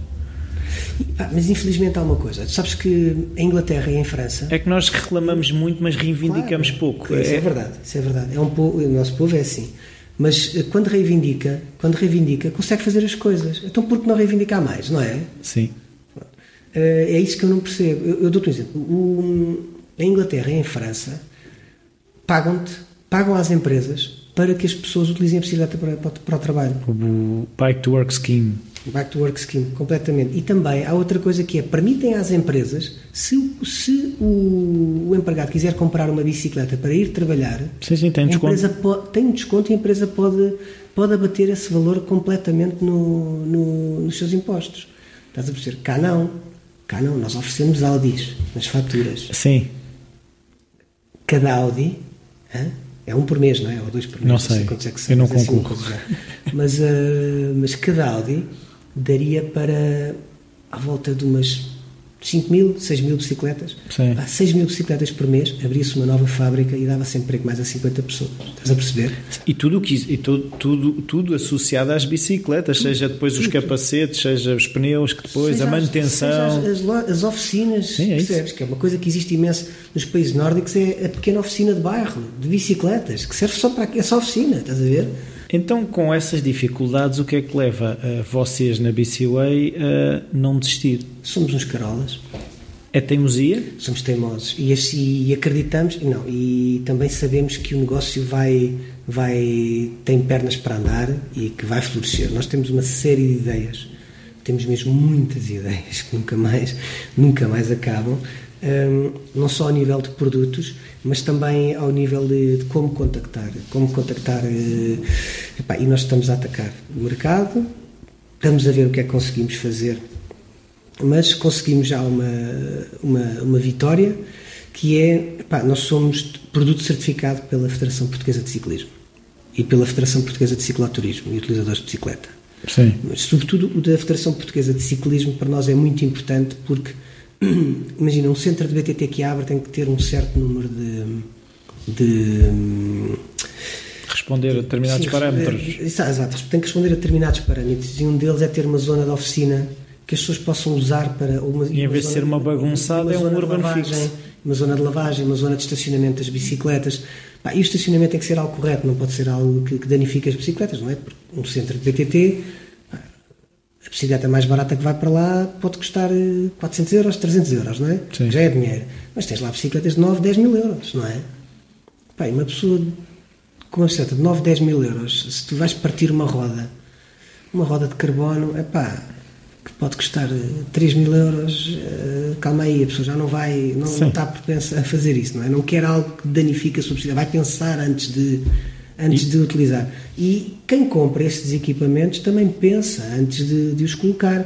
B: Ah, mas infelizmente há uma coisa. Sabes que em Inglaterra e em França.
A: É que nós reclamamos muito, mas reivindicamos
B: Claro,
A: pouco.
B: Isso é,
A: É-
B: verdade, isso é verdade. É um povo, o nosso povo é assim. Mas eh, quando reivindica, quando reivindica, consegue fazer as coisas. Então por que não reivindicar mais, não é?
A: Sim.
B: Eh, É isso que eu não percebo. Eu, eu dou-te um exemplo. O- em Inglaterra e em França pagam-te, pagam às empresas para que as pessoas utilizem a bicicleta para, para, o- para o trabalho.
A: O Bike to Work Scheme.
B: Back to work scheme, completamente. E também há outra coisa que é, permitem às empresas, se, o- se o, o empregado quiser comprar uma bicicleta para ir trabalhar, a
A: desconto.
B: empresa pode, tem desconto e a empresa pode, pode abater esse valor completamente no, no- nos seus impostos. Estás a perceber? Cá não. Cá não. Nós oferecemos Audis nas faturas.
A: Sim.
B: Cada Audi hã? é um por mês, não é? Ou dois por mês.
A: Não sei.
B: quantos é que
A: Eu
B: são,
A: não
B: mas é assim coisa já. Mas, ah, mas cada Audi daria para à volta de umas 5 mil, 6 mil bicicletas.
A: Sim.
B: Pá, 6 mil bicicletas por mês, abria-se uma nova fábrica e dava-se emprego mais a 50 pessoas. Estás a perceber?
A: E tudo que e tudo, tudo, tudo associado às bicicletas, seja depois os capacetes, seja os pneus, que depois
B: Seja
A: a
B: as-
A: manutenção.
B: seja as, as as oficinas,
A: Sim, é isso.
B: percebes? Que é uma coisa que existe imenso nos países nórdicos, é a pequena oficina de bairro, de bicicletas, que serve só para essa oficina, estás a ver?
A: Então, com essas dificuldades, o que é que leva a vocês na BCWay a não desistir?
B: Somos uns carolas.
A: É teimosia?
B: somos teimosos e, e acreditamos não e também sabemos que o negócio vai vai tem pernas para andar e que vai florescer nós temos uma série de ideias temos mesmo muitas ideias que nunca mais nunca mais acabam hum, não só ao nível de produtos mas também ao nível de, de como contactar como contactar eh, epá, e nós estamos a atacar o mercado estamos a ver o que é que conseguimos fazer mas conseguimos já uma, uma, uma vitória que é, nós somos produto certificado pela Federação Portuguesa de Ciclismo e pela Federação Portuguesa de Cicloturismo e utilizadores de bicicleta.
A: Sim.
B: Mas, sobretudo, o da Federação Portuguesa de Ciclismo para nós é muito importante porque, imagina, um centro de BTT que abre tem que ter um certo número de. de
A: Responder a determinados
B: Sim,
A: parâmetros.
B: é, Exato, tem que responder a determinados parâmetros e um deles é ter uma zona de oficina que as pessoas possam usar para uma,
A: E em vez de ser uma bagunçada, é um urban
B: lavagem,
A: fix.
B: uma zona de lavagem, uma zona de estacionamento das bicicletas. Pá, e o estacionamento tem que ser algo correto, não pode ser algo que, que danifique as bicicletas, não é? Porque um centro de BTT, bicicleta mais barata que vai para lá pode custar eh, 400 euros, 300 euros, não é?
A: Sim.
B: Já é dinheiro. Mas tens lá bicicletas de 9, 10 mil euros, não é? E uma pessoa com uma bicicleta de 9, 10 mil euros, se tu vais partir uma roda, uma roda de carbono, é pá, que pode custar eh, 3 mil euros, eh, calma aí, a pessoa já não vai, não, não está propensa a fazer isso, não é? Não quer algo que danifique a sua bicicleta, vai pensar antes de, antes de utilizar. E quem compra estes equipamentos também pensa antes de, de os colocar.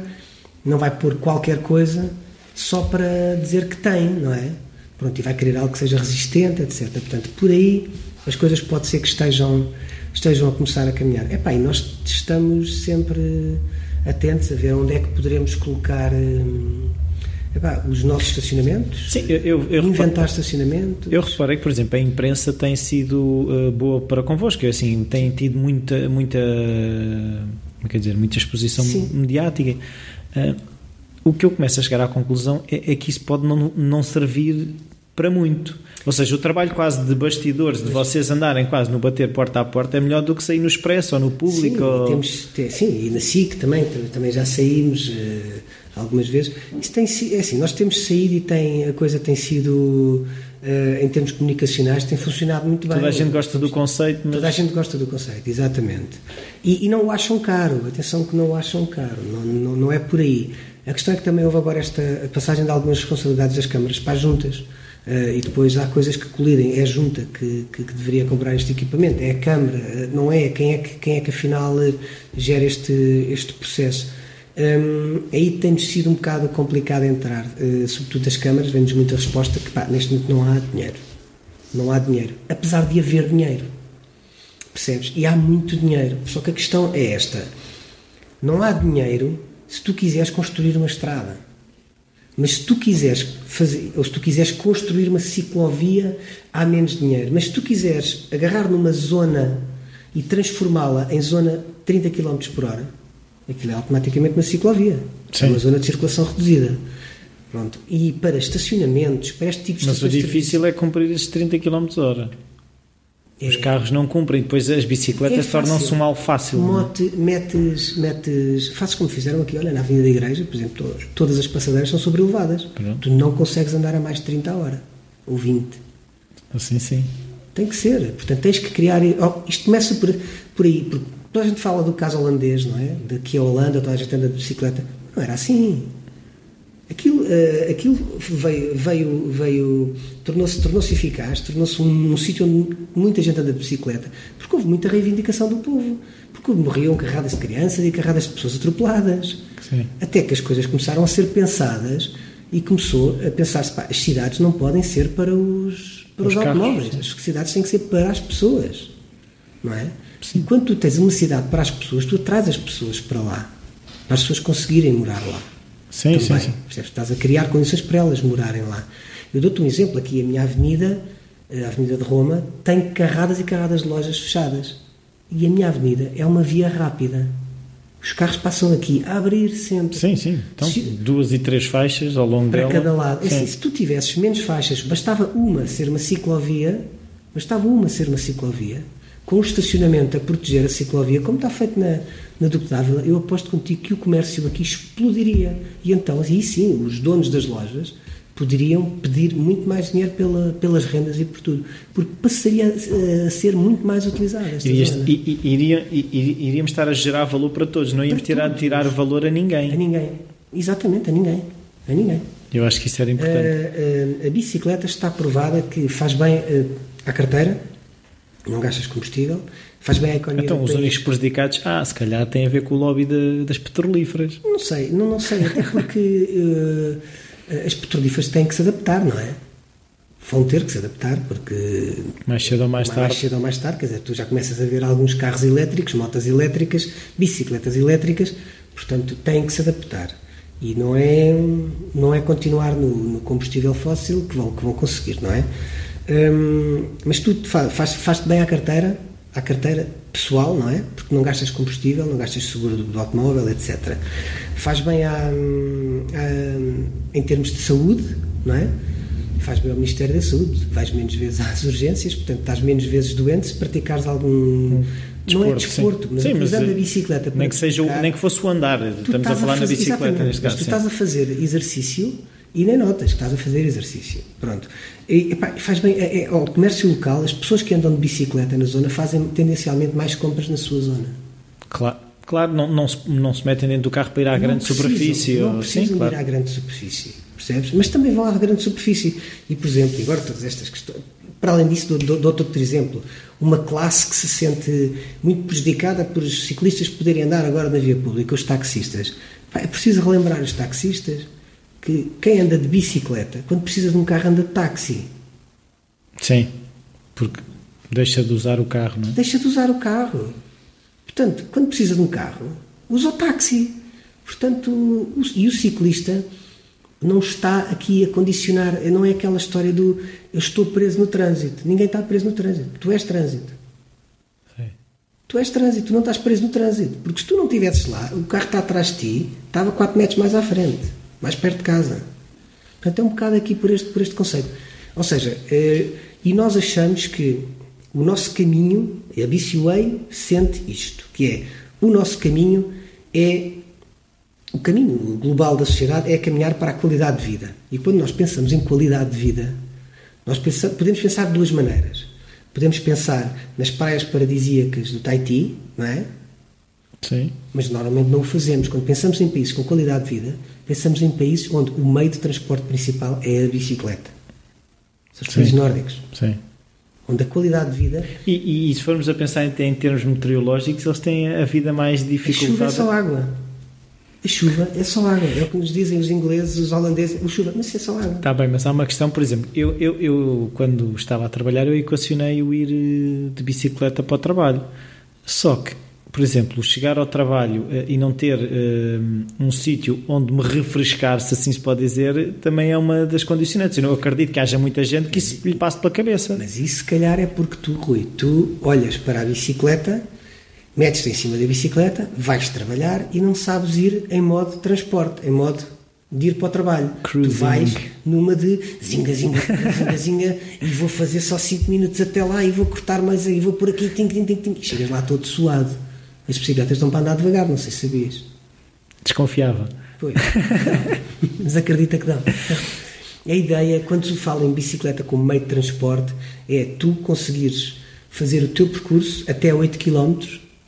B: Não vai pôr qualquer coisa só para dizer que tem, não é? Pronto, e vai querer algo que seja resistente, etc. Portanto, por aí as coisas pode ser que estejam, estejam a começar a caminhar. Epá, e nós estamos sempre atentos a ver onde é que poderemos colocar hum, epá, os nossos estacionamentos,
A: Sim, eu, eu,
B: inventar.
A: Eu reparei que, por exemplo, a imprensa tem sido uh, boa para convosco, assim, tem tido muita, muita, como quer dizer, muita exposição
B: Sim.
A: mediática. Uh, o que eu começo a chegar à conclusão é, é que isso pode não, não servir para muito. Ou seja, o trabalho quase de bastidores, de vocês andarem quase no bater porta a porta, é melhor do que sair no expresso ou no público.
B: Sim,
A: ou-
B: e temos, te- sim, e na SIC também, tam- também já saímos eh, algumas vezes. Isso tem si- é assim, nós temos saído e tem, a coisa tem sido, eh, em termos comunicacionais, tem funcionado muito bem.
A: Toda a gente gosta do conceito, mas
B: Toda a gente gosta do conceito, exatamente. E, e não o acham caro, atenção que não o acham caro, não, não, não é por aí. A questão é que também houve agora esta passagem de algumas responsabilidades das câmaras para as juntas. eh, e depois há coisas que colidem. É a junta que, que, que deveria comprar este equipamento, é a Câmara, eh, não é? Quem é que, quem é que afinal gera este, este processo? Hum, aí tem-nos sido um bocado complicado entrar, eh, sobretudo das câmaras, vem-nos muita resposta que pá, neste momento não há dinheiro. Não há dinheiro. Apesar de haver dinheiro. Percebes? E há muito dinheiro. Só que a questão é esta: não há dinheiro se tu quiseres construir uma estrada. Mas se tu quiseres fazer, ou se tu quiseres construir uma ciclovia, há menos dinheiro. Mas se tu quiseres agarrar numa zona e transformá-la em zona 30 km por hora, Aquilo é automaticamente uma ciclovia.
A: Sim.
B: É uma zona de circulação reduzida. Pronto. E para estacionamentos, para este tipo de
A: Mas o difícil é cumprir esses 30 km hora. Os
B: É.
A: carros não cumprem, depois as bicicletas
B: É
A: tornam-se um mal fácil. é?
B: Mote, metes, metes, fazes como fizeram aqui, olha, na Avenida da Igreja, por exemplo, to- todas as passadeiras são sobrelevadas.
A: Pronto.
B: Tu não consegues andar a mais de 30 a hora, ou 20.
A: Assim sim.
B: Tem que ser. Portanto, tens que criar. oh, isto começa por, por aí, porque toda a gente fala do caso holandês, não é? De que a Holanda, toda a gente anda de bicicleta. Não era assim. Aquilo, eh, aquilo veio, veio, veio tornou-se tornou eficaz, tornou-se um, um sítio onde muita gente anda de bicicleta, porque houve muita reivindicação do povo, porque morriam carradas de crianças e carradas de pessoas atropeladas.
A: Sim.
B: Até que as coisas começaram a ser pensadas e começou a pensar-se, as cidades não podem ser para os, para
A: Os
B: os, automóveis, as cidades têm que ser para as pessoas, não é? E quando tu tens uma cidade para as pessoas, tu traz as pessoas para lá, para as pessoas conseguirem morar lá.
A: Sim, sim,
B: Também,
A: sim.
B: percebes? Estás a criar condições para elas morarem lá. Eu dou-te um exemplo aqui, a minha avenida, a Avenida de Roma, tem carradas e carradas de lojas fechadas. E a minha avenida é uma via rápida. Os carros passam aqui a abrir sempre.
A: Sim, sim. Então,
B: Se-
A: duas e três faixas ao longo
B: para
A: dela.
B: cada lado. É
A: Sim.
B: assim, se tu tivesses menos faixas, bastava uma ser uma ciclovia, bastava uma ser uma ciclovia, com o estacionamento a proteger a ciclovia, como está feito na, na Duque d'Ávila, eu aposto contigo que o comércio aqui explodiria. E então, aí sim, os donos das lojas poderiam pedir muito mais dinheiro pela, pelas rendas e por tudo, porque passaria a, a ser muito mais utilizada
A: Irias- i- iria- iríamos estar a gerar valor para todos, não íamos tirar,
B: todos.
A: tirar valor a
B: A
A: ninguém.
B: ninguém. Exatamente, a ninguém. A ninguém.
A: Eu acho que isso era importante.
B: A, a- a bicicleta está provada que faz bem eh, à carteira, não gastas combustível, faz bem à economia
A: então, os únicos prejudicados, ah, se calhar tem a ver com o lobby de- das petrolíferas.
B: Não sei, não, não sei, até porque eh, as petrolíferas têm que se adaptar, não é? Vão ter que se adaptar, porque
A: Mais cedo ou mais
B: mais
A: tarde.
B: cedo ou mais tarde, quer dizer, tu já começas a ver alguns carros elétricos, motas elétricas, bicicletas elétricas, portanto têm que se adaptar. E não é, não é continuar no, no combustível fóssil que vão, que vão conseguir, não é? Hum, mas tu fa- faz, faz-te bem à carteira, à carteira pessoal, não é? Porque não gastas combustível, não gastas seguro do, do automóvel, etc. Faz bem à, à- em termos de saúde, não é? Faz bem ao Ministério da Saúde, vais menos vezes às urgências, portanto estás menos vezes doente se praticares algum. não é
A: Desporto, sim.
B: desporto, mas
A: Sim, mas, eh,
B: a bicicleta
A: Nem que, seja, nem que fosse o andar, estamos a falar na
B: fazer-
A: bicicleta
B: exatamente,
A: neste
B: mas
A: caso.
B: Tu
A: sim.
B: estás a fazer exercício e nem notas que estás a fazer exercício. Pronto. E, epá, faz bem. É, é, ao comércio local, as pessoas que andam de bicicleta na zona fazem tendencialmente mais compras na sua zona.
A: Claro, claro não, não, se, não se metem dentro do carro para ir à
B: Não
A: grande
B: precisam,
A: superfície.
B: Não
A: ou-
B: precisam
A: sim,
B: de
A: claro.
B: ir à grande superfície, percebes? Mas também vão à grande superfície. E, por exemplo, agora todas estas questões. Para além disso, dou, dou, outro exemplo. Uma classe que se sente muito prejudicada por os ciclistas poderem andar agora na via pública, os taxistas. Pá, é preciso relembrar os taxistas que quem anda de bicicleta, quando precisa de um carro, anda de táxi.
A: Sim, porque deixa de usar o carro, não é?
B: Deixa de usar o carro. Portanto, quando precisa de um carro, usa o táxi. Portanto, o- e o ciclista não está aqui a condicionar, não é aquela história do eu estou preso no trânsito. Ninguém está preso no trânsito. Tu és trânsito.
A: Sim.
B: Tu és trânsito, tu não estás preso no trânsito. Porque se tu não estivesses lá, o carro está atrás de ti, estava 4 metros mais à frente, mais perto de casa. Portanto, é um bocado aqui por este, por este conceito. Ou seja, eh, e nós achamos que o nosso caminho, a BCUA sente isto, que é o nosso caminho é o caminho global da sociedade é caminhar para a qualidade de vida. E quando nós pensamos em qualidade de vida, nós pensa- podemos pensar de duas maneiras. Podemos pensar nas praias paradisíacas do Tahiti, não é?
A: Sim.
B: Mas normalmente não o fazemos. Quando pensamos em países com qualidade de vida, pensamos em países onde o meio de transporte principal é a bicicleta. São os
A: Sim.
B: países nórdicos,
A: Sim.
B: onde a qualidade de vida.
A: E, e- e se formos a pensar em, em termos meteorológicos, eles têm a vida mais
B: A chuva é
A: dificultada.
B: só água. A chuva é só água. É o que nos dizem os ingleses, os holandeses. A chuva, mas é só água.
A: Está bem, mas há uma questão, por exemplo, eu, eu, eu quando estava a trabalhar, eu equacionei o ir eh, de bicicleta para o trabalho. Só que, por exemplo, chegar ao trabalho eh, e não ter eh, um sítio onde me refrescar, se assim se pode dizer, também é uma das condicionantes. Eu não acredito que haja muita gente que isso lhe passe pela cabeça.
B: Mas isso, se calhar, é porque tu, Rui, tu olhas para a bicicleta metes-te em cima da bicicleta, vais trabalhar e não sabes ir em modo de transporte, em modo de ir para o trabalho.
A: Cruising.
B: Tu vais numa de zinga, zinga, zinga, zinga, e vou fazer só 5 minutos até lá e vou cortar mais aí, vou por aqui, tim, tim, tim, tim. E chegas lá todo suado. As bicicletas estão para andar devagar, não sei se sabias.
A: Desconfiava.
B: Pois, mas acredita que dão. A ideia, quando se fala em bicicleta como meio de transporte, é tu conseguires fazer o teu percurso até 8 km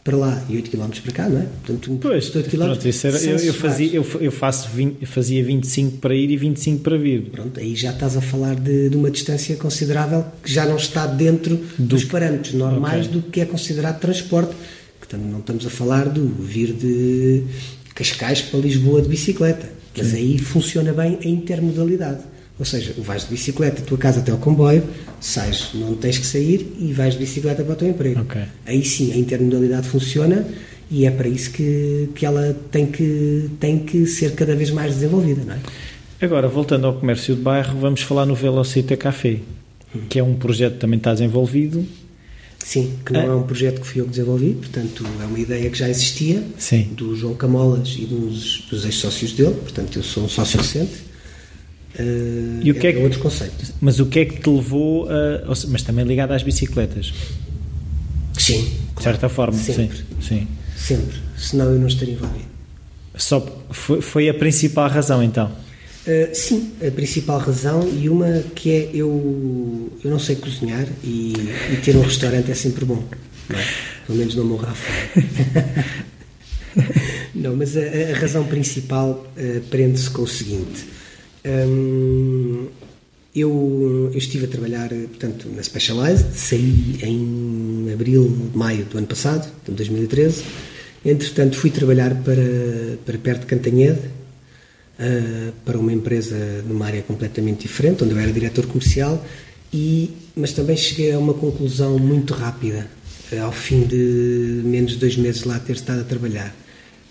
B: para lá e 8 km para cá, não é? Portanto, um
A: Pois,
B: percurso de 8 km.
A: pronto, isso era- eu, eu fazia, eu, eu faço 20, eu fazia 25 para ir e 25 para vir.
B: Pronto, aí já estás a falar de, de uma distância considerável que já não está dentro dos parâmetros normais
A: Ok.
B: do que é considerado transporte. Portanto, não estamos a falar do vir de Cascais para Lisboa de bicicleta. Mas aí funciona bem a intermodalidade. Ou seja, vais de bicicleta da tua casa até ao comboio, sais, não tens que sair e vais de bicicleta para o teu emprego.
A: Ok.
B: Aí sim a intermodalidade funciona e é para isso que, que ela tem que, tem que ser cada vez mais desenvolvida, não é?
A: Agora, voltando ao comércio de bairro, vamos falar no Velocita Café, que é um projeto que também está desenvolvido.
B: Sim, que não
A: É.
B: é um projeto que fui eu que desenvolvi, portanto é uma ideia que já existia
A: Sim.
B: do João Camolas e dos, dos ex-sócios dele, portanto eu sou um sócio recente. Uh,
A: E o que é que-
B: outro conceito?
A: Mas o que é que te levou a. Mas também ligado às bicicletas,
B: Sim,
A: de certa forma.
B: Sempre.
A: Sim. sim.
B: sempre, senão eu não estaria envolvido.
A: Só foi, foi a principal razão então.
B: Uh, sim, a principal razão e uma que é eu, eu não sei cozinhar e, e ter um restaurante é sempre bom, é? pelo menos não morrer à fome. não, mas a, a razão principal uh, prende-se com o seguinte. Hum, eu, eu estive a trabalhar, eh, portanto, na Specialized, saí em abril, maio do ano passado, de 2013. Entretanto, fui trabalhar para, para perto de Cantanhede, uh, para uma empresa numa área completamente diferente, onde eu era diretor comercial, e, mas também cheguei a uma conclusão muito rápida, uh, ao fim de menos de dois meses lá ter estado a trabalhar.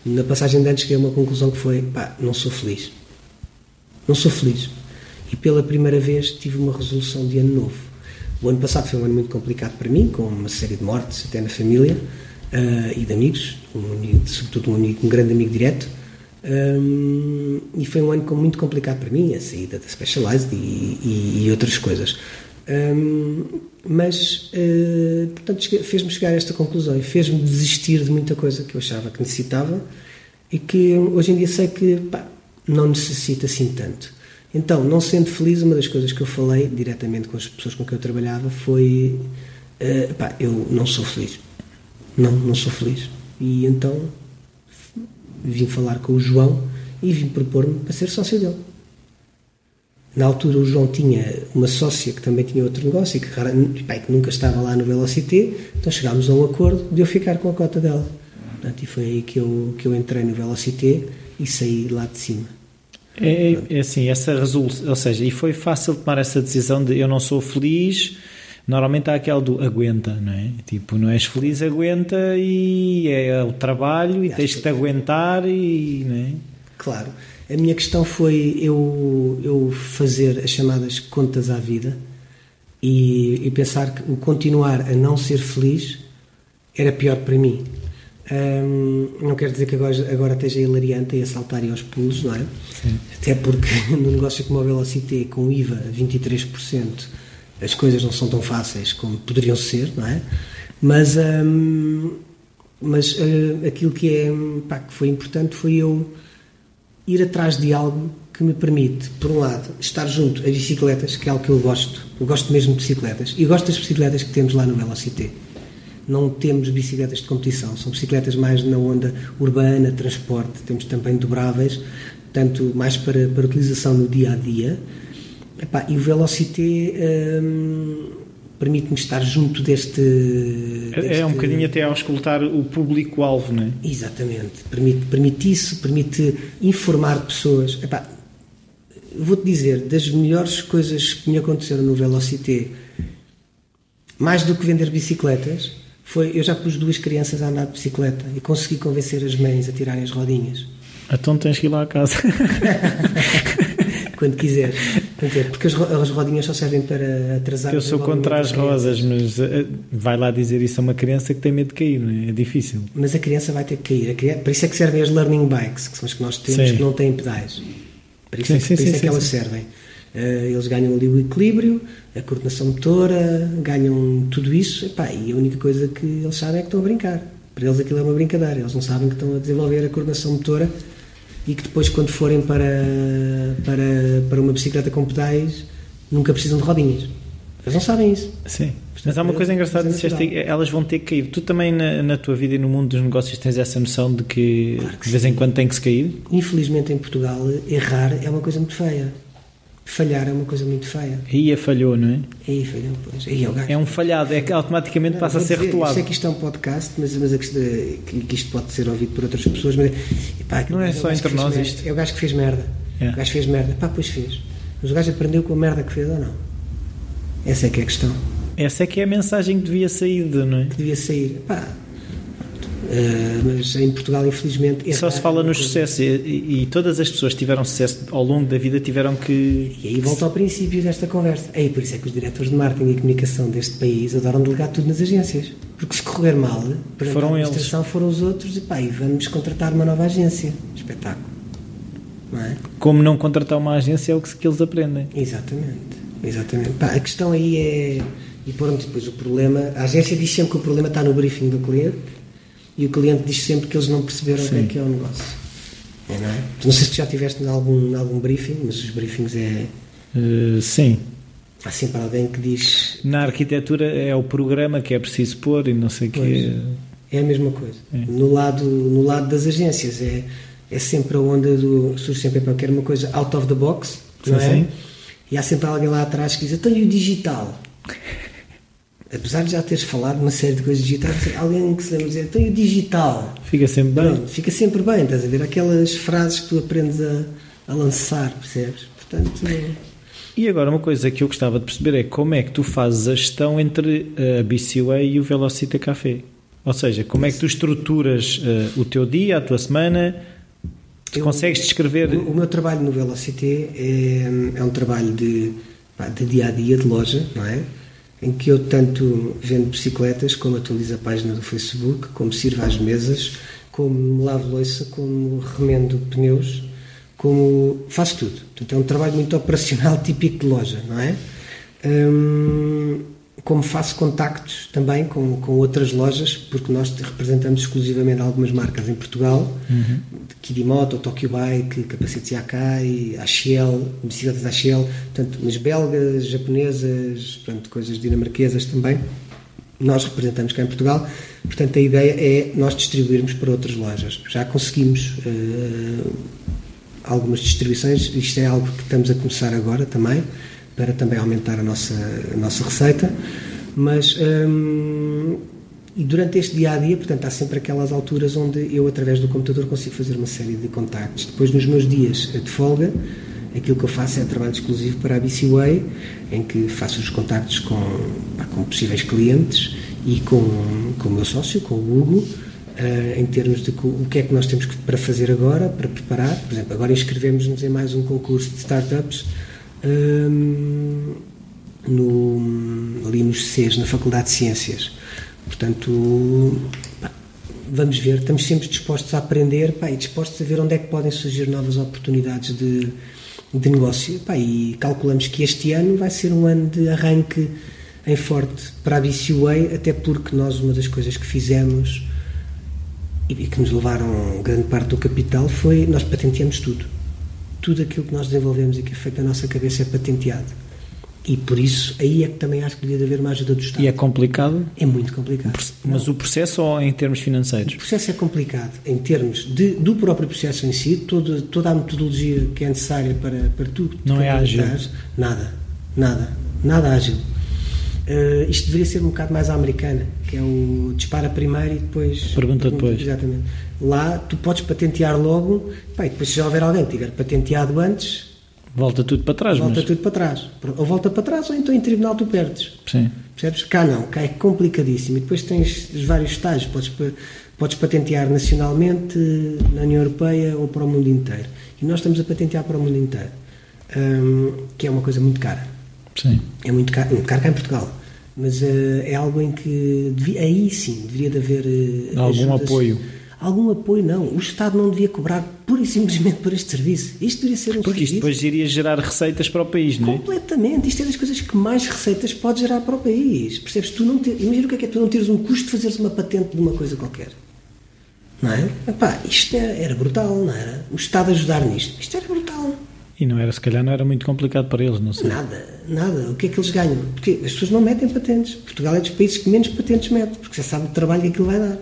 B: Na passagem de anos cheguei a uma conclusão que foi, pá, não sou feliz. Não sou feliz. E pela primeira vez tive uma resolução de ano novo. O ano passado foi um ano muito complicado para mim, com uma série de mortes até na família uh, e de amigos, um sobretudo um, amigo, um grande amigo direto. Um, e foi um ano muito complicado para mim, a saída da Specialized e, e- e outras coisas. Um, mas, uh, portanto, fez-me chegar a esta conclusão e fez-me desistir de muita coisa que eu achava que necessitava e que hoje em dia sei que pá, não necessita assim tanto. Então, não sendo feliz, uma das coisas que eu falei diretamente com as pessoas com quem eu trabalhava foi: uh, pá, eu não sou feliz. Não, não sou feliz. E então vim falar com o João e vim propor-me para ser sócio dele. Na altura o João tinha uma sócia que também tinha outro negócio e que, pá, que nunca estava lá no Velocité, então chegámos a um acordo de eu ficar com a cota dela. Portanto, e foi aí que eu, que eu entrei no Velocité e saí lá de cima.
A: É, é- é assim, essa resolução, ou seja, e foi fácil tomar essa decisão de eu não sou feliz. Normalmente há aquela do aguenta, não é? Tipo, não és feliz, aguenta e é o trabalho e tens que te aguentar e, não é?
B: Claro. A minha questão foi eu, eu fazer as chamadas contas à vida e, e pensar que o continuar a não ser feliz era pior para mim. Hum, não quero dizer que agora, agora esteja hilariante e a saltar e aos pulos, não é? Até porque no negócio como o Velocity, com IVA a 23%, as coisas não são tão fáceis como poderiam ser, não é? Mas, hum, mas eh, aquilo que, é, pá, que foi importante foi eu ir atrás de algo que me permite, por um lado, estar junto a bicicletas, que é algo que eu gosto. Eu gosto mesmo de bicicletas. E gosto das bicicletas que temos lá no Velocité. Não temos bicicletas de competição, são bicicletas mais na onda urbana, transporte. Temos também dobráveis, portanto, mais para, para utilização no dia a dia. Epá, e o Velocité hum, permite-me estar junto deste,
A: É, é
B: deste-
A: um bocadinho até ao escutar o público-alvo, não é?
B: Exatamente. Permite, permite isso, permite informar pessoas. Epá, Vou-te dizer, das melhores coisas que me aconteceram no Velocité, mais do que vender bicicletas, foi eu já pus duas crianças a andar de bicicleta e consegui convencer as mães a tirarem as rodinhas.
A: Então tens que ir lá à casa.
B: Quando quiser. Porque as, as rodinhas só servem para atrasar
A: Eu sou contra as
B: crianças.
A: mas eh, vai lá dizer isso a uma criança que tem medo de cair, não é? É difícil.
B: Mas a criança vai ter que cair. Criança, para isso é que servem as learning bikes, que são as que nós temos,
A: Sim.
B: que não têm pedais. Para isso
A: Sim,
B: é que,
A: sim,
B: para isso
A: sim,
B: é que elas servem. Eh, eles ganham ali o equilíbrio, a coordenação motora, ganham tudo isso, epá, e a única coisa que eles sabem é que estão a brincar. Para eles aquilo é uma brincadeira, eles não sabem que estão a desenvolver a coordenação motora e que depois, quando forem para, para, para uma bicicleta com pedais, nunca precisam de rodinhas. Eles não sabem isso.
A: Sim. Mas há uma
B: é-
A: coisa engraçada,
B: é
A: disseste,
B: natural.
A: elas vão ter que cair. Tu também na, na tua vida e no mundo dos negócios tens essa noção de que, de vez em quando tem que se cair?
B: Infelizmente em Portugal, errar é uma coisa muito feia. Falhar é uma coisa muito feia.
A: Aí a falhou, não é?
B: Aí falhou, pois. Aí é o gajo.
A: É um falhado, é que automaticamente
B: Não,
A: passa a ser
B: dizer,
A: rotulado.
B: Eu sei que isto é um podcast, mas, mas a questão é que, isto pode ser ouvido por outras pessoas. Mas, epá,
A: Não é
B: o
A: só entre nós
B: merda.
A: isto.
B: É o gajo que fez merda.
A: É.
B: O gajo fez merda. Pá, pois fez. Mas o gajo aprendeu com a merda que fez ou não? Essa é que é a questão.
A: Essa é que é a mensagem que devia sair, não é?
B: Que devia sair. Pá. Eh, mas em Portugal, infelizmente.
A: Só
B: errar
A: se fala
B: é
A: no
B: coisa-
A: sucesso e, e- todas as pessoas que tiveram sucesso ao longo da vida tiveram que.
B: E aí volta ao princípio desta conversa. Aí por isso é que os diretores de marketing e comunicação deste país adoram delegar tudo nas agências. Porque se correr mal,
A: Foram
B: a
A: eles.
B: administração foram os outros e pá, e vamos contratar uma nova agência. Espetáculo. Não é?
A: Como não contratar uma agência é o que, que eles aprendem.
B: Exatamente. Exatamente. Pá, a questão aí é. E pronto, depois o problema. A agência diz sempre que o problema está no briefing do cliente e o cliente diz sempre que eles não perceberam o que é que é o negócio. É, não é? Não sei se tu já tiveste em algum, algum briefing, mas os briefings é.
A: Uh, sim.
B: Há sempre alguém que diz
A: Na arquitetura é o programa que é preciso pôr e não sei o quê.
B: É a mesma coisa.
A: É.
B: No, lado, no lado das agências, é, é sempre a onda do. surge sempre para qualquer uma coisa out of the box, não
A: Sim,
B: é?
A: sim.
B: E há sempre alguém lá atrás que diz: então e o digital? Apesar de já teres falado uma série de coisas digitais, alguém que se lembra de dizer: então e o digital?
A: Fica sempre bem.
B: Fica sempre bem, estás a ver? Aquelas frases que tu aprendes a, a lançar, percebes? Portanto.
A: E agora uma coisa que eu gostava de perceber é como é que tu fazes a gestão entre a BCUA e o Velocita Café. Ou seja, como é que tu estruturas eh, o teu dia, a tua semana? Tu
B: Eu-
A: consegues descrever.
B: O, o meu trabalho no Velocity é, é um trabalho de, de dia a dia, de loja, não é? Em que eu tanto vendo bicicletas, como atualizo a página do Facebook, como sirvo às mesas, como lavo louça, como remendo pneus, como faço tudo. Portanto, é um trabalho muito operacional, típico de loja, não é? Hum, como faço contactos também com, com outras lojas, porque nós representamos exclusivamente algumas marcas em Portugal, de Kidimoto, Tokyo Bike, Capacetes Yakai, Axiel, bicicletas Axiel, portanto, mas belgas, japonesas, portanto, coisas dinamarquesas também. Nós representamos cá em Portugal, portanto, a ideia é nós distribuirmos para outras lojas. Já conseguimos eh, algumas distribuições, isto é algo que estamos a começar agora também, para também aumentar a nossa, a nossa receita, mas hum, durante este dia a dia, portanto, há sempre aquelas alturas onde eu, através do computador, consigo fazer uma série de contactos. Depois, nos meus dias de folga, aquilo que eu faço é trabalho exclusivo para a BC Way, em que faço os contactos com, com possíveis clientes e com, com o meu sócio, com o Hugo, eh, em termos de o que é que nós temos para fazer agora, para preparar. Por exemplo, agora inscrevemos-nos em mais um concurso de startups no, ali nos CES, na Faculdade de Ciências. Portanto, pá, vamos ver, estamos sempre dispostos a aprender pá, e dispostos a ver onde é que podem surgir novas oportunidades de, de negócio. Pá, e calculamos que este ano vai ser um ano de arranque em forte para a BCUA, até porque nós, uma das coisas que fizemos e que nos levaram grande parte do capital foi nós patenteamos tudo. Tudo aquilo que nós desenvolvemos e que é feito na nossa cabeça é patenteado. E por isso, aí é que também acho que devia haver uma ajuda do Estado.
A: E é complicado,
B: É muito complicado.
A: mas o processo ou em termos
B: O
A: financeiros?
B: processo é complicado em termos de, do próprio processo em si, todo, toda a metodologia que é necessária para, para tu
A: Não é ágil.
B: Nada, nada, nada ágil. Eh, isto deveria ser um bocado mais à americana, que é o dispara primeiro e depois.
A: Pergunta depois.
B: Exatamente. Lá tu podes patentear logo, pá, e depois se já houver alguém que tiver patenteado antes,
A: Volta tudo para trás,
B: volta
A: mas.
B: tudo para trás. Ou volta para trás, ou então em tribunal tu perdes.
A: Sim.
B: Percebes? Cá não, cá é complicadíssimo. E depois tens os vários estágios. Podes, podes patentear nacionalmente, na União Europeia ou para o mundo inteiro. E nós estamos a patentear para o mundo inteiro. hum, que é uma coisa muito cara.
A: Sim.
B: É muito caro, muito caro cá em Portugal. Mas uh, é algo em que devia, aí sim deveria de haver uh,
A: algum
B: ajudas.
A: apoio.
B: Algum apoio, não. O Estado não devia cobrar pura e simplesmente por este serviço. Isto deveria ser um
A: Porque isto
B: serviço.
A: depois iria gerar receitas para o país, não é?
B: Completamente. Isto é das coisas que mais receitas pode gerar para o país. Percebes? Tu não ter, imagina o que é que é tu não teres um custo de fazeres uma patente de uma coisa qualquer. Não é? Epá, isto é- era brutal, não era? O Estado ajudar nisto. Isto era brutal.
A: E não era, se calhar, não era muito complicado para eles, não sei.
B: Nada, nada. O que é que eles ganham? Porque as pessoas não metem patentes. Portugal é dos países que menos patentes mete, porque você sabe o trabalho que aquilo vai dar.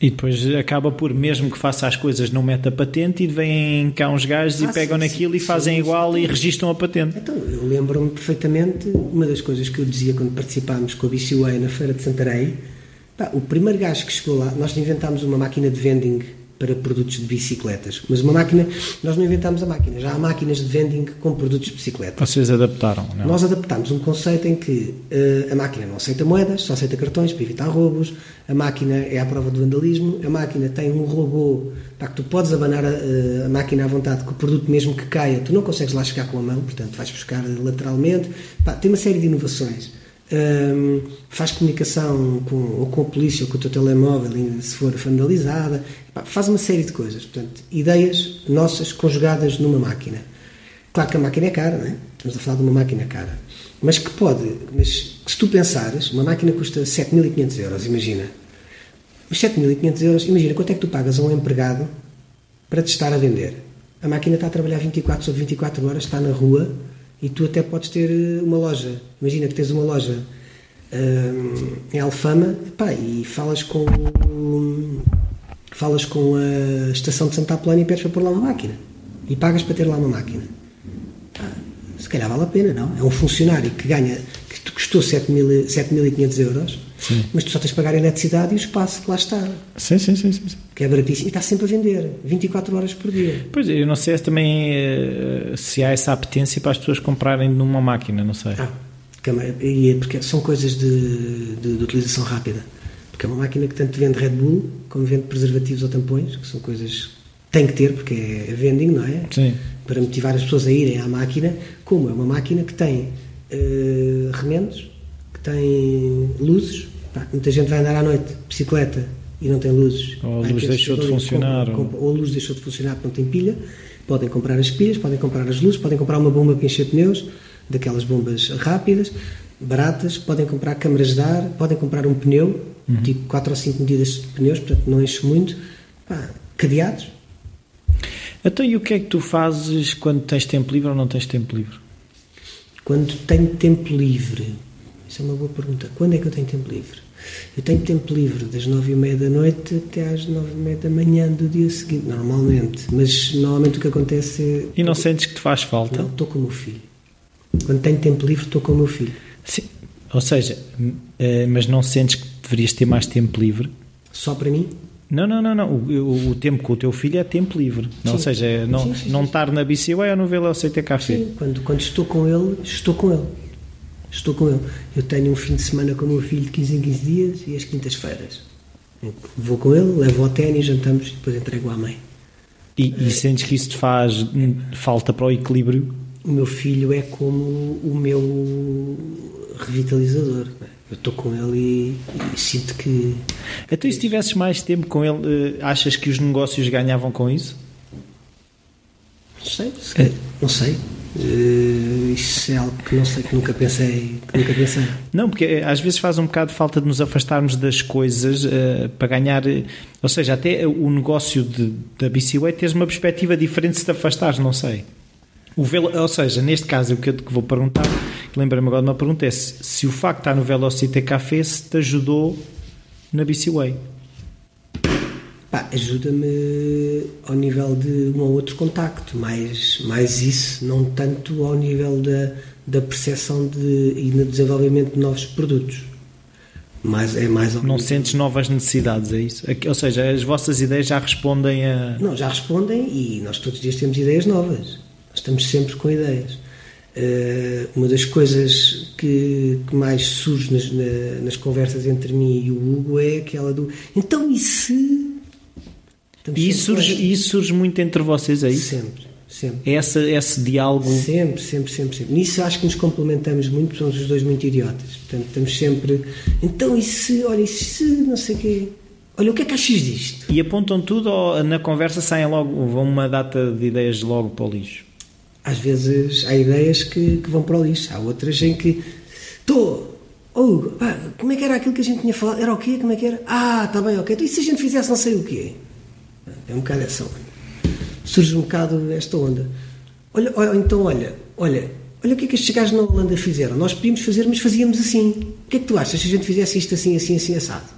A: E depois acaba por, mesmo que faça as coisas, não mete a patente e vêm cá uns gajos
B: Ah,
A: e pegam
B: sim,
A: naquilo
B: sim,
A: e fazem
B: sim,
A: igual e registram a patente.
B: Então, eu lembro-me perfeitamente, uma das coisas que eu dizia quando participámos com a BCUA na Feira de Santarém, pá, o primeiro gajo que chegou lá, nós inventámos uma máquina de vending para produtos de bicicletas, mas uma máquina, nós não inventámos a máquina, já há máquinas de vending com produtos de bicicleta.
A: Vocês adaptaram, não?
B: Nós adaptámos um conceito em que eh, a máquina não aceita moedas, só aceita cartões para evitar roubos, a máquina é à prova do vandalismo, a máquina tem um robô para que tu podes abanar a, eh, a máquina à vontade, que o produto mesmo que caia, tu não consegues lá chegar com a mão, portanto vais buscar lateralmente. Pá, tem uma série de inovações. Ahm, faz comunicação com, ou com a polícia ou com o teu telemóvel se for vandalizada, faz uma série de coisas. Portanto, ideias nossas conjugadas numa máquina. Claro que a máquina é cara, não é? Estamos a falar de uma máquina cara. Mas que pode, mas se tu pensares, uma máquina custa 7.500 euros, imagina. Os 7.500 euros, imagina quanto é que tu pagas a um empregado para te estar a vender. A máquina está a trabalhar 24 sobre 24 horas, está na rua e tu até podes ter eh, uma loja. Imagina que tens uma loja hum, em Alfama pá, e falas com falas com a estação de Santa Apolónia e pedes para pôr lá uma máquina e pagas para ter lá uma máquina. Pá, se calhar vale a pena, não? É um funcionário que ganha, te custou 7.000 7.500 euros,
A: Sim.
B: mas tu só tens de pagar a eletricidade e o espaço que lá está,
A: Sim, sim, sim, sim. sim.
B: que é baratíssimo, e está sempre a vender, 24 horas por dia.
A: Pois, eu não sei se também eh, se há essa apetência para as pessoas comprarem numa máquina, não sei.
B: Ah, e é porque são coisas de, de- de utilização rápida. Porque é uma máquina que tanto vende Red Bull como vende preservativos ou tampões, que são coisas que tem que ter, porque é vending, não é?
A: Sim.
B: Para motivar as pessoas a irem à máquina, como é uma máquina que tem eh, remendos, que tem luzes. Pá, muita gente vai andar à noite de bicicleta e não tem luzes.
A: Ou a luz deixou de funcionar, ou
B: a luz deixou de funcionar porque não tem pilha. Podem comprar as pilhas, podem comprar as luzes, podem comprar uma bomba para encher pneus, daquelas bombas rápidas, baratas, podem comprar câmaras de ar, podem comprar um pneu,
A: Uhum.
B: tipo 4 ou 5 medidas de pneus, portanto não enche muito. Pá, cadeados.
A: Então, e o que é que tu fazes quando tens tempo livre ou não tens tempo livre?
B: Quando tenho tempo livre, isso é uma boa pergunta. Quando é que eu tenho tempo livre? Eu tenho tempo livre das nove e meia da noite até às nove e meia da manhã do dia seguinte, normalmente. Mas normalmente o que acontece é.
A: E não sentes que te faz falta?
B: Não, estou com o meu filho. Quando tenho tempo livre, estou com o meu filho.
A: Sim. Ou seja, eh, mas não sentes que deverias ter mais tempo livre?
B: Só para mim?
A: Não, não, não, não. O, o- tempo com o teu filho é tempo livre. Não, ou
B: Sim.
A: seja, é não,
B: Sim, sim,
A: não estar na BCUA ou no VLCT Café.
B: Sim, quando, quando estou com ele, estou com ele. Estou com ele. Eu tenho um fim de semana com o meu filho de 15 em 15 dias e as quintas-feiras. Vou com ele, levo ao ténis, jantamos e depois entrego à mãe.
A: E, e sentes que isso te faz falta para o equilíbrio?
B: O meu filho é como o meu revitalizador. não é? Eu estou com ele e, e sinto que.
A: Então, e se tivesses mais tempo com ele, eh, achas que os negócios ganhavam com isso?
B: Não sei, se calhar- não sei. Eh, isso é algo que não sei, que nunca pensei. Que nunca pensei.
A: Não, porque eh, às vezes faz um bocado de falta de nos afastarmos das coisas eh, para ganhar. ou seja, até o negócio de, da BCUA teres uma perspectiva diferente se te afastares, não sei. O velo, ou seja, neste caso, o que eu vou perguntar, lembra-me agora de uma pergunta, é se, se o facto de estar no Velocity Café se te ajudou na BCUA.
B: Pá, ajuda-me ao nível de um ou outro contacto, mais, mais isso, não tanto ao nível da, da percepção de, e no desenvolvimento de novos produtos. Mas é mais
A: Não sentes novas necessidades, é isso? Ou seja, as vossas ideias já respondem a.
B: Não, já respondem e nós todos os dias temos ideias novas. Nós estamos sempre com ideias. Eh, uma das coisas que, que mais surge nas, na- nas conversas entre mim e o Hugo é aquela do então e se. Estamos
A: E isso surge, isso surge muito entre vocês, é isso?
B: Sempre, sempre.
A: É essa, esse diálogo.
B: Sempre, sempre, sempre, sempre. Nisso acho que nos complementamos muito, somos os dois muito idiotas. Portanto, estamos sempre. Então, e se, olha, e se não sei o quê? Olha, o que é que achas disto?
A: E apontam tudo ou na conversa saem logo, vão uma data de ideias logo para o lixo?
B: Às vezes há ideias que, que vão para o lixo, há outras em que. Estou. Oh, pá, como é que era aquilo que a gente tinha falado? Era o quê? Como é que era? Ah, está bem, ok. Então, e se a gente fizesse não sei o quê? É um bocado essa onda. Surge um bocado esta onda. Olha, olha, então, olha, olha, olha o que é que estes gajos na Holanda fizeram. Nós podíamos fazer, mas fazíamos assim. O que é que tu achas se a gente fizesse isto assim, assim, assim, assado?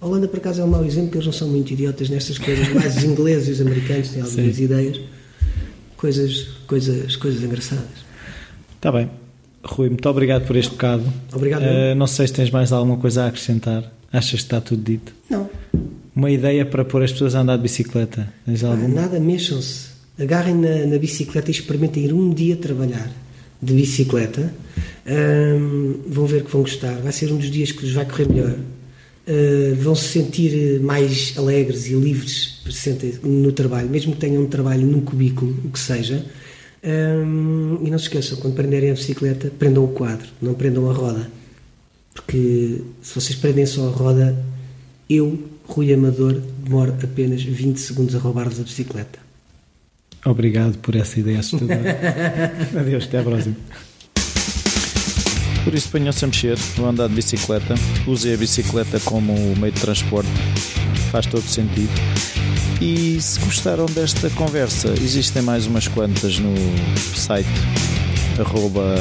B: A Holanda, por acaso, é um mau exemplo, porque eles não são muito idiotas nestas coisas. Mais os ingleses e os americanos têm algumas Sim. ideias. Coisas, coisas, coisas engraçadas.
A: Está bem. Rui, muito obrigado por este bocado.
B: Obrigado. Uh,
A: não sei se tens mais alguma coisa a acrescentar. Achas que está tudo dito?
B: Não.
A: Uma ideia para pôr as pessoas a andar de bicicleta? Tens ah,
B: nada, mexam-se. Agarrem na, na, bicicleta e experimentem ir um dia trabalhar de bicicleta. Um, vão ver que vão gostar. Vai ser um dos dias que lhes vai correr melhor. Uh, vão se sentir mais alegres e livres no trabalho, mesmo que tenham um trabalho num cubículo, o que seja. Um, e não se esqueçam, quando prenderem a bicicleta, prendam o quadro, não prendam a roda. Porque se vocês prendem só a roda, eu, Rui Amador, demoro apenas 20 segundos a roubar-vos a bicicleta.
A: Obrigado por essa ideia assustadora. Adeus, até à próxima. Por isso ponham-se a mexer no andar de bicicleta, usem a bicicleta como meio de transporte, faz todo sentido. E se gostaram desta conversa, existem mais umas quantas no site arroba,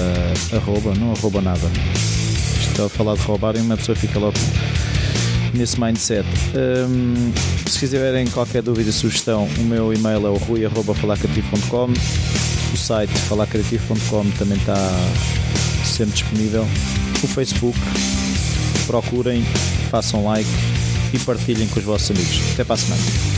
A: arroba não arroba nada. Estou a falar de roubar e uma pessoa fica logo nesse mindset. Um, se quiserem qualquer dúvida sugestão, o meu e-mail é o rui.falacreativo.com o site falacreativo.com também está sempre disponível. O Facebook, procurem, façam like e partilhem com os vossos amigos. Até para a semana.